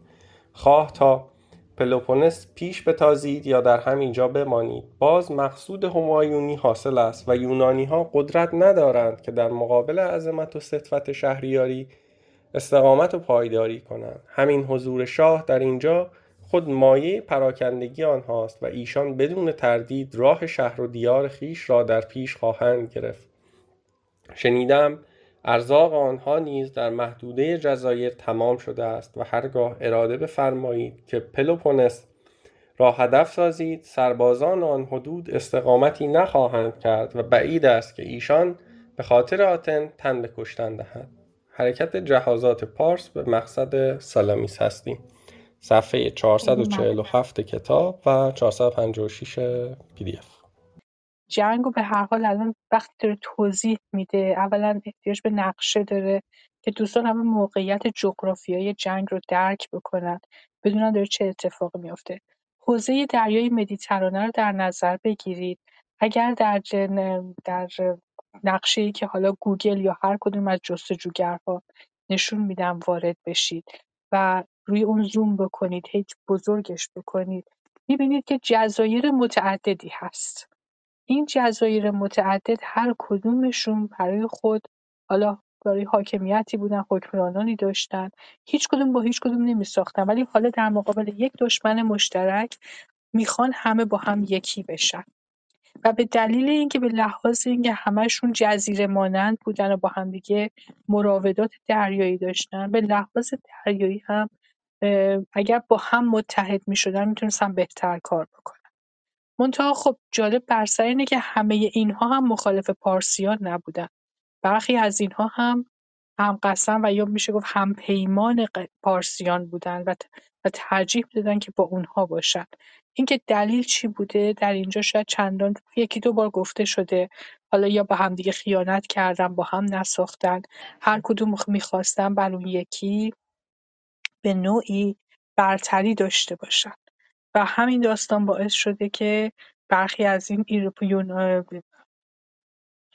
Speaker 7: خواه تا پلوپونس پیش بتازید یا در همینجا بمانید. باز مقصود همایونی حاصل است و یونانی ها قدرت ندارند که در مقابل عظمت و سطفت شهریاری استقامت و پایداری کنند. همین حضور شاه در اینجا خود مایه پراکندگی آنهاست و ایشان بدون تردید راه شهر و دیار خیش را در پیش خواهند گرفت. شنیدم ارزاق آنها نیز در محدوده جزایر تمام شده است و هرگاه اراده بفرمایید که پلوپونس را هدف سازید سربازان آن حدود استقامتی نخواهند کرد و بعید است که ایشان به خاطر آتن تن به کشتن دهند. حرکت جهازات پارس به مقصد سالامیس هستیم. صفحه 447 کتاب و 456 PDF.
Speaker 1: جنگ رو به هر حال الان وقتی داره توضیح میده اولا احتیاج به نقشه داره که دوستان همه موقعیت جغرافیایی جنگ رو درک بکنن بدونن داره چه اتفاقی میفته حوزه دریای مدیترانه رو در نظر بگیرید. اگر در جن... در نقشه ای که حالا گوگل یا هر کدوم از جستجوگرها نشون میدن وارد بشید. و روی اون زوم بکنید هی بزرگش بکنید. می‌بینید که جزایر متعددی هست. این جزایر متعدد هر کدومشون برای خود حالا برای حاکمیتی بودن حکمرانانی داشتن. هیچ کدوم با هیچ کدوم نمی ساختن ولی حالا در مقابل یک دشمن مشترک می‌خوان همه با هم یکی بشن. و به دلیل اینکه به لحاظ اینکه همشون جزیره مانند بودن و با هم دیگه مراودات دریایی داشتن به لحاظ دریایی هم اگر با هم متحد می شدن می‌تونستن بهتر کار بکنن. منتها خب جالب بر اینه که همه اینها هم مخالف پارسیان نبودن. برخی از اینها هم هم قسم و یا میشه گفت هم پیمان پارسیان بودن و, و ترجیح دادن که با اونها باشن. اینکه دلیل چی بوده؟ در اینجا شاید چندان یکی دو بار گفته شده. حالا یا با همدیگه خیانت کردن با هم نساختن. هر کدوم می‌خواستن بر اون یکی. به نوعی برتری داشته باشن. و همین داستان باعث شده که برخی از این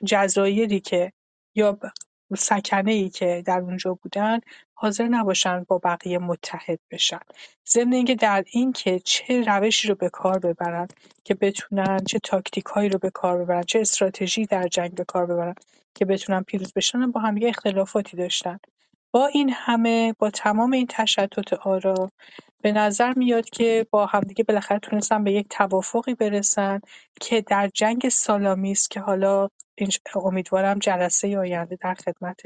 Speaker 1: جزایری که یا سکنه ای که در اونجا بودن حاضر نباشن با بقیه متحد بشن. ضمن اینکه در این که چه روشی رو به کار ببرن که بتونن چه تاکتیک هایی رو به کار ببرن چه استراتژی در جنگ به کار ببرن که بتونن پیروز بشن با هم اختلافاتی داشتن. با این همه با تمام این تشتت آرا به نظر میاد که با همدیگه بالاخره تونستن به یک توافقی برسن که در جنگ سالامیس که حالا امیدوارم جلسه آینده در خدمت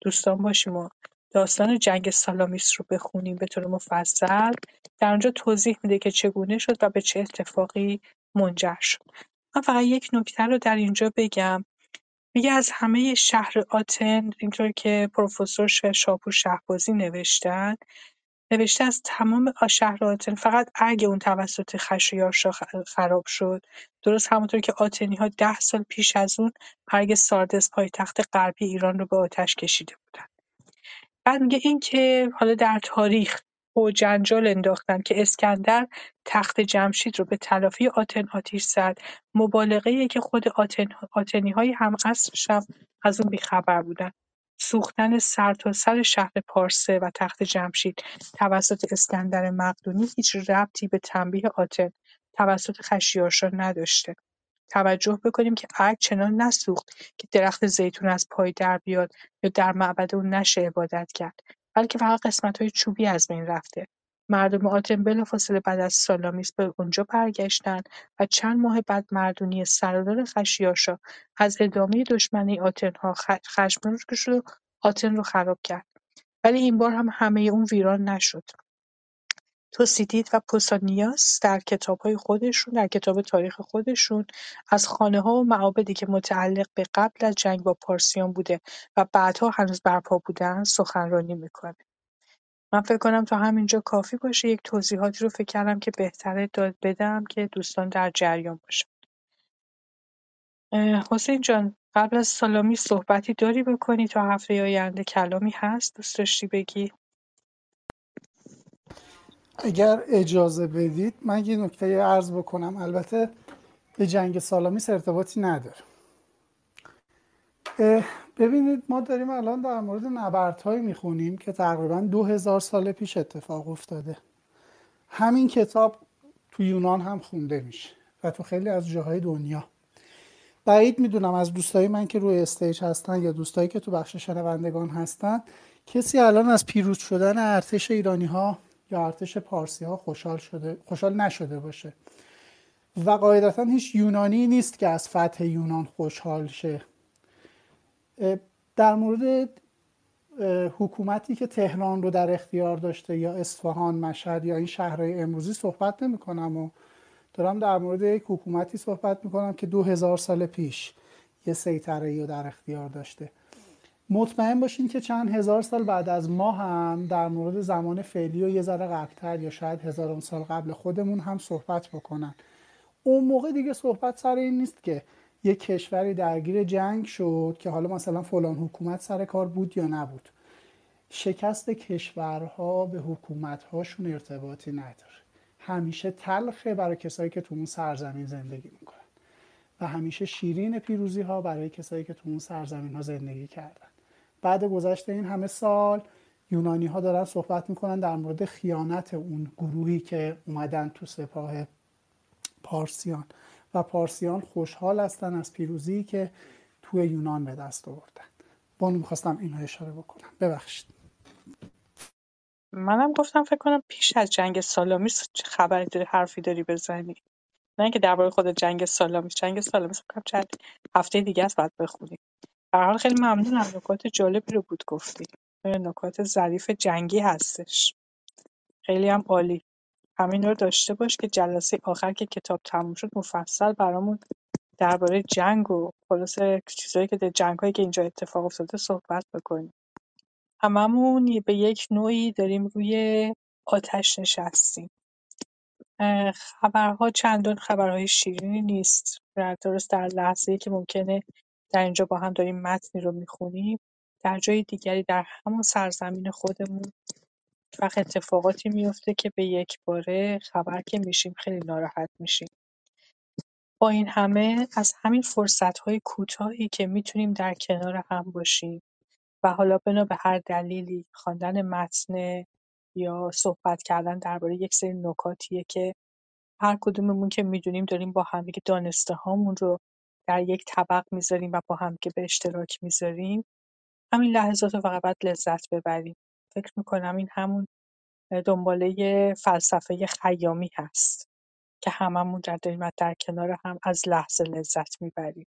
Speaker 1: دوستان باشیم و داستان جنگ سالامیس رو بخونیم به طور مفصل. در اونجا توضیح میده که چگونه شد و به چه اتفاقی منجر شد. من فقط یک نکته رو در اینجا بگم. میگه از همه شهر آتن اینطور که پروفسور شاپور شهبازی نوشتن نوشته از تمام شهر آتن فقط ارگ اون توسط خشایارشا خراب شد. درست همونطور که آتنی ها ده سال پیش از اون ارگ ساردس پایتخت غربی ایران رو به آتش کشیده بودن. بعد میگه این که حالا در تاریخ و جنجال انداختن که اسکندر تخت جمشید رو به تلافی آتن آتیش زد. مبالغه که خود آتن آتنی های هم از اون بیخبر بودن. سوختن سرتاسر سر شهر پارسه و تخت جمشید توسط اسکندر مقدونی هیچ ربطی به تنبیه آتن توسط خشیارشا نداشته. توجه بکنیم که ارگ چنان نسوخت که درخت زیتون از پای در بیاد یا در معبد اون نشه عبادت کرد. بلکه فقط قسمت‌های چوبی از بین رفته. مردم آتن بلافاصله بعد از سالامیس به اونجا برگشتند و چند ماه بعد مردونی سرادار خشیارشا از ادامه دشمنی آتنها خشمگین شد و آتن رو خراب کرد. ولی این بار هم همه اون ویران نشد. توسیدید و پوسانیاس در کتابهای خودشون در کتاب تاریخ خودشون از خانه ها و معابدی که متعلق به قبل از جنگ با پارسیان بوده و بعدها هنوز برپا بودن سخنرانی می‌کنه. من فکر کنم تا همینجا کافی باشه. یک توضیحاتی رو فکر کردم که بهتره داد بدم که دوستان در جریان باشن. حسین جان قبل از سالامی صحبتی داری بکنی؟ تا هفته آینده کلامی هست. دوست داشتی بگی؟
Speaker 3: اگر اجازه بدید من یه نکته عرض بکنم. البته به جنگ سالامیس ارتباطی نداره ببینید ما داریم الان در مورد نبردهایی می‌خونیم که تقریبا دو هزار سال پیش اتفاق افتاده. همین کتاب تو یونان هم خونده میشه و تو خیلی از جاهای دنیا. بعید می‌دونم از دوستایی من که روی استیج هستن یا دوستایی که تو بخش شنوندگان هستن کسی الان از پیروز شدن ارتش ایرانی ها یا ارتش پارسی ها خوشحال شده خوشحال نشده باشه. و قاعدتا هیچ یونانی نیست که از فتح یونان خوشحال شه. در مورد حکومتی که تهران رو در اختیار داشته یا اصفهان مشهد یا این شهرهای امروزی صحبت نمی کنم و دارم در مورد یک حکومتی صحبت می کنم که دو هزار سال پیش یه سیطره رو در اختیار داشته. مطمئن باشین که چند هزار سال بعد از ما هم در مورد زمان فعلی و یه ذره قبلتر یا شاید هزاران سال قبل خودمون هم صحبت بکنن. اون موقع دیگه صحبت سر این نیست که یه کشوری درگیر جنگ شد که حالا مثلا فلان حکومت سر کار بود یا نبود. شکست کشورها به حکومتهاشون ارتباطی نداره. همیشه تلخه برای کسایی که تو اون سرزمین زندگی می‌کنن. و همیشه شیرین پیروزی ها برای کسایی که تو اون سرزمین ها زندگی کردن. بعد گذشت این همه سال یونانی ها دارن صحبت می‌کنن در مورد خیانت اون گروهی که اومدن تو سپاه پارسیان. و پارسیان خوشحال هستن از پیروزی که توی یونان به دست آوردن. با می‌خواستم اینو اشاره بکنم. ببخشید.
Speaker 1: منم گفتم فکر کنم پیش از جنگ سالامیس خبری داری حرفی داری بزنی. نه اینکه درباره خود جنگ سالامیس. جنگ سالامیس فکر چند هفته دیگه است باید بخونیم در حال خیلی ممنونم. نکات جالبی رو بود گفتی. نکات ظریف جنگی هستش. خیلی هم عالی. همین رو داشته باش که جلسه آخر که کتاب تموم شد مفصل برامون درباره جنگ و خلاصه چیزایی که در جنگ که اینجا اتفاق افتاده صحبت بکنیم. هممون به یک نوعی داریم روی آتش نشستیم. خبرها چندان خبرهای شیرینی نیست. درست در لحظه‌ای که ممکنه در اینجا با هم داریم متنی رو می‌خونیم. در جای دیگری در همون سرزمین خودمون وقت اتفاقاتی میفته که به یک باره خبر که میشیم خیلی ناراحت میشیم. با این همه از همین فرصتهای کوتاهی که می‌تونیم در کنار هم باشیم و حالا بنا به هر دلیلی خواندن متن یا صحبت کردن درباره یک سری نکاتیه که هر کدوممون که می‌دونیم داریم با همدیگه دانسته هامون رو در یک طبق می‌ذاریم و با هم که به اشتراک می‌ذاریم همین لحظات رو فقط باید لذت ببریم. فکر می‌کنم این همون دنباله فلسفه خیامی هست که هممون در داریم در کنار هم از لحظه لذت می‌بریم.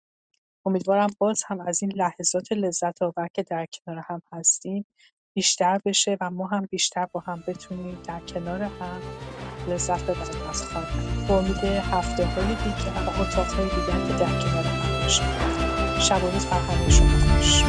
Speaker 1: امیدوارم باز هم از این لحظات لذت آور که در کنار هم هستیم بیشتر بشه و ما هم بیشتر با هم بتونیم در کنار هم لذت ببریم از خواندن با امید هفته های دیگه و اتاق های دیگر که در کنار هم باشیم. شب و روز بر شما خوش.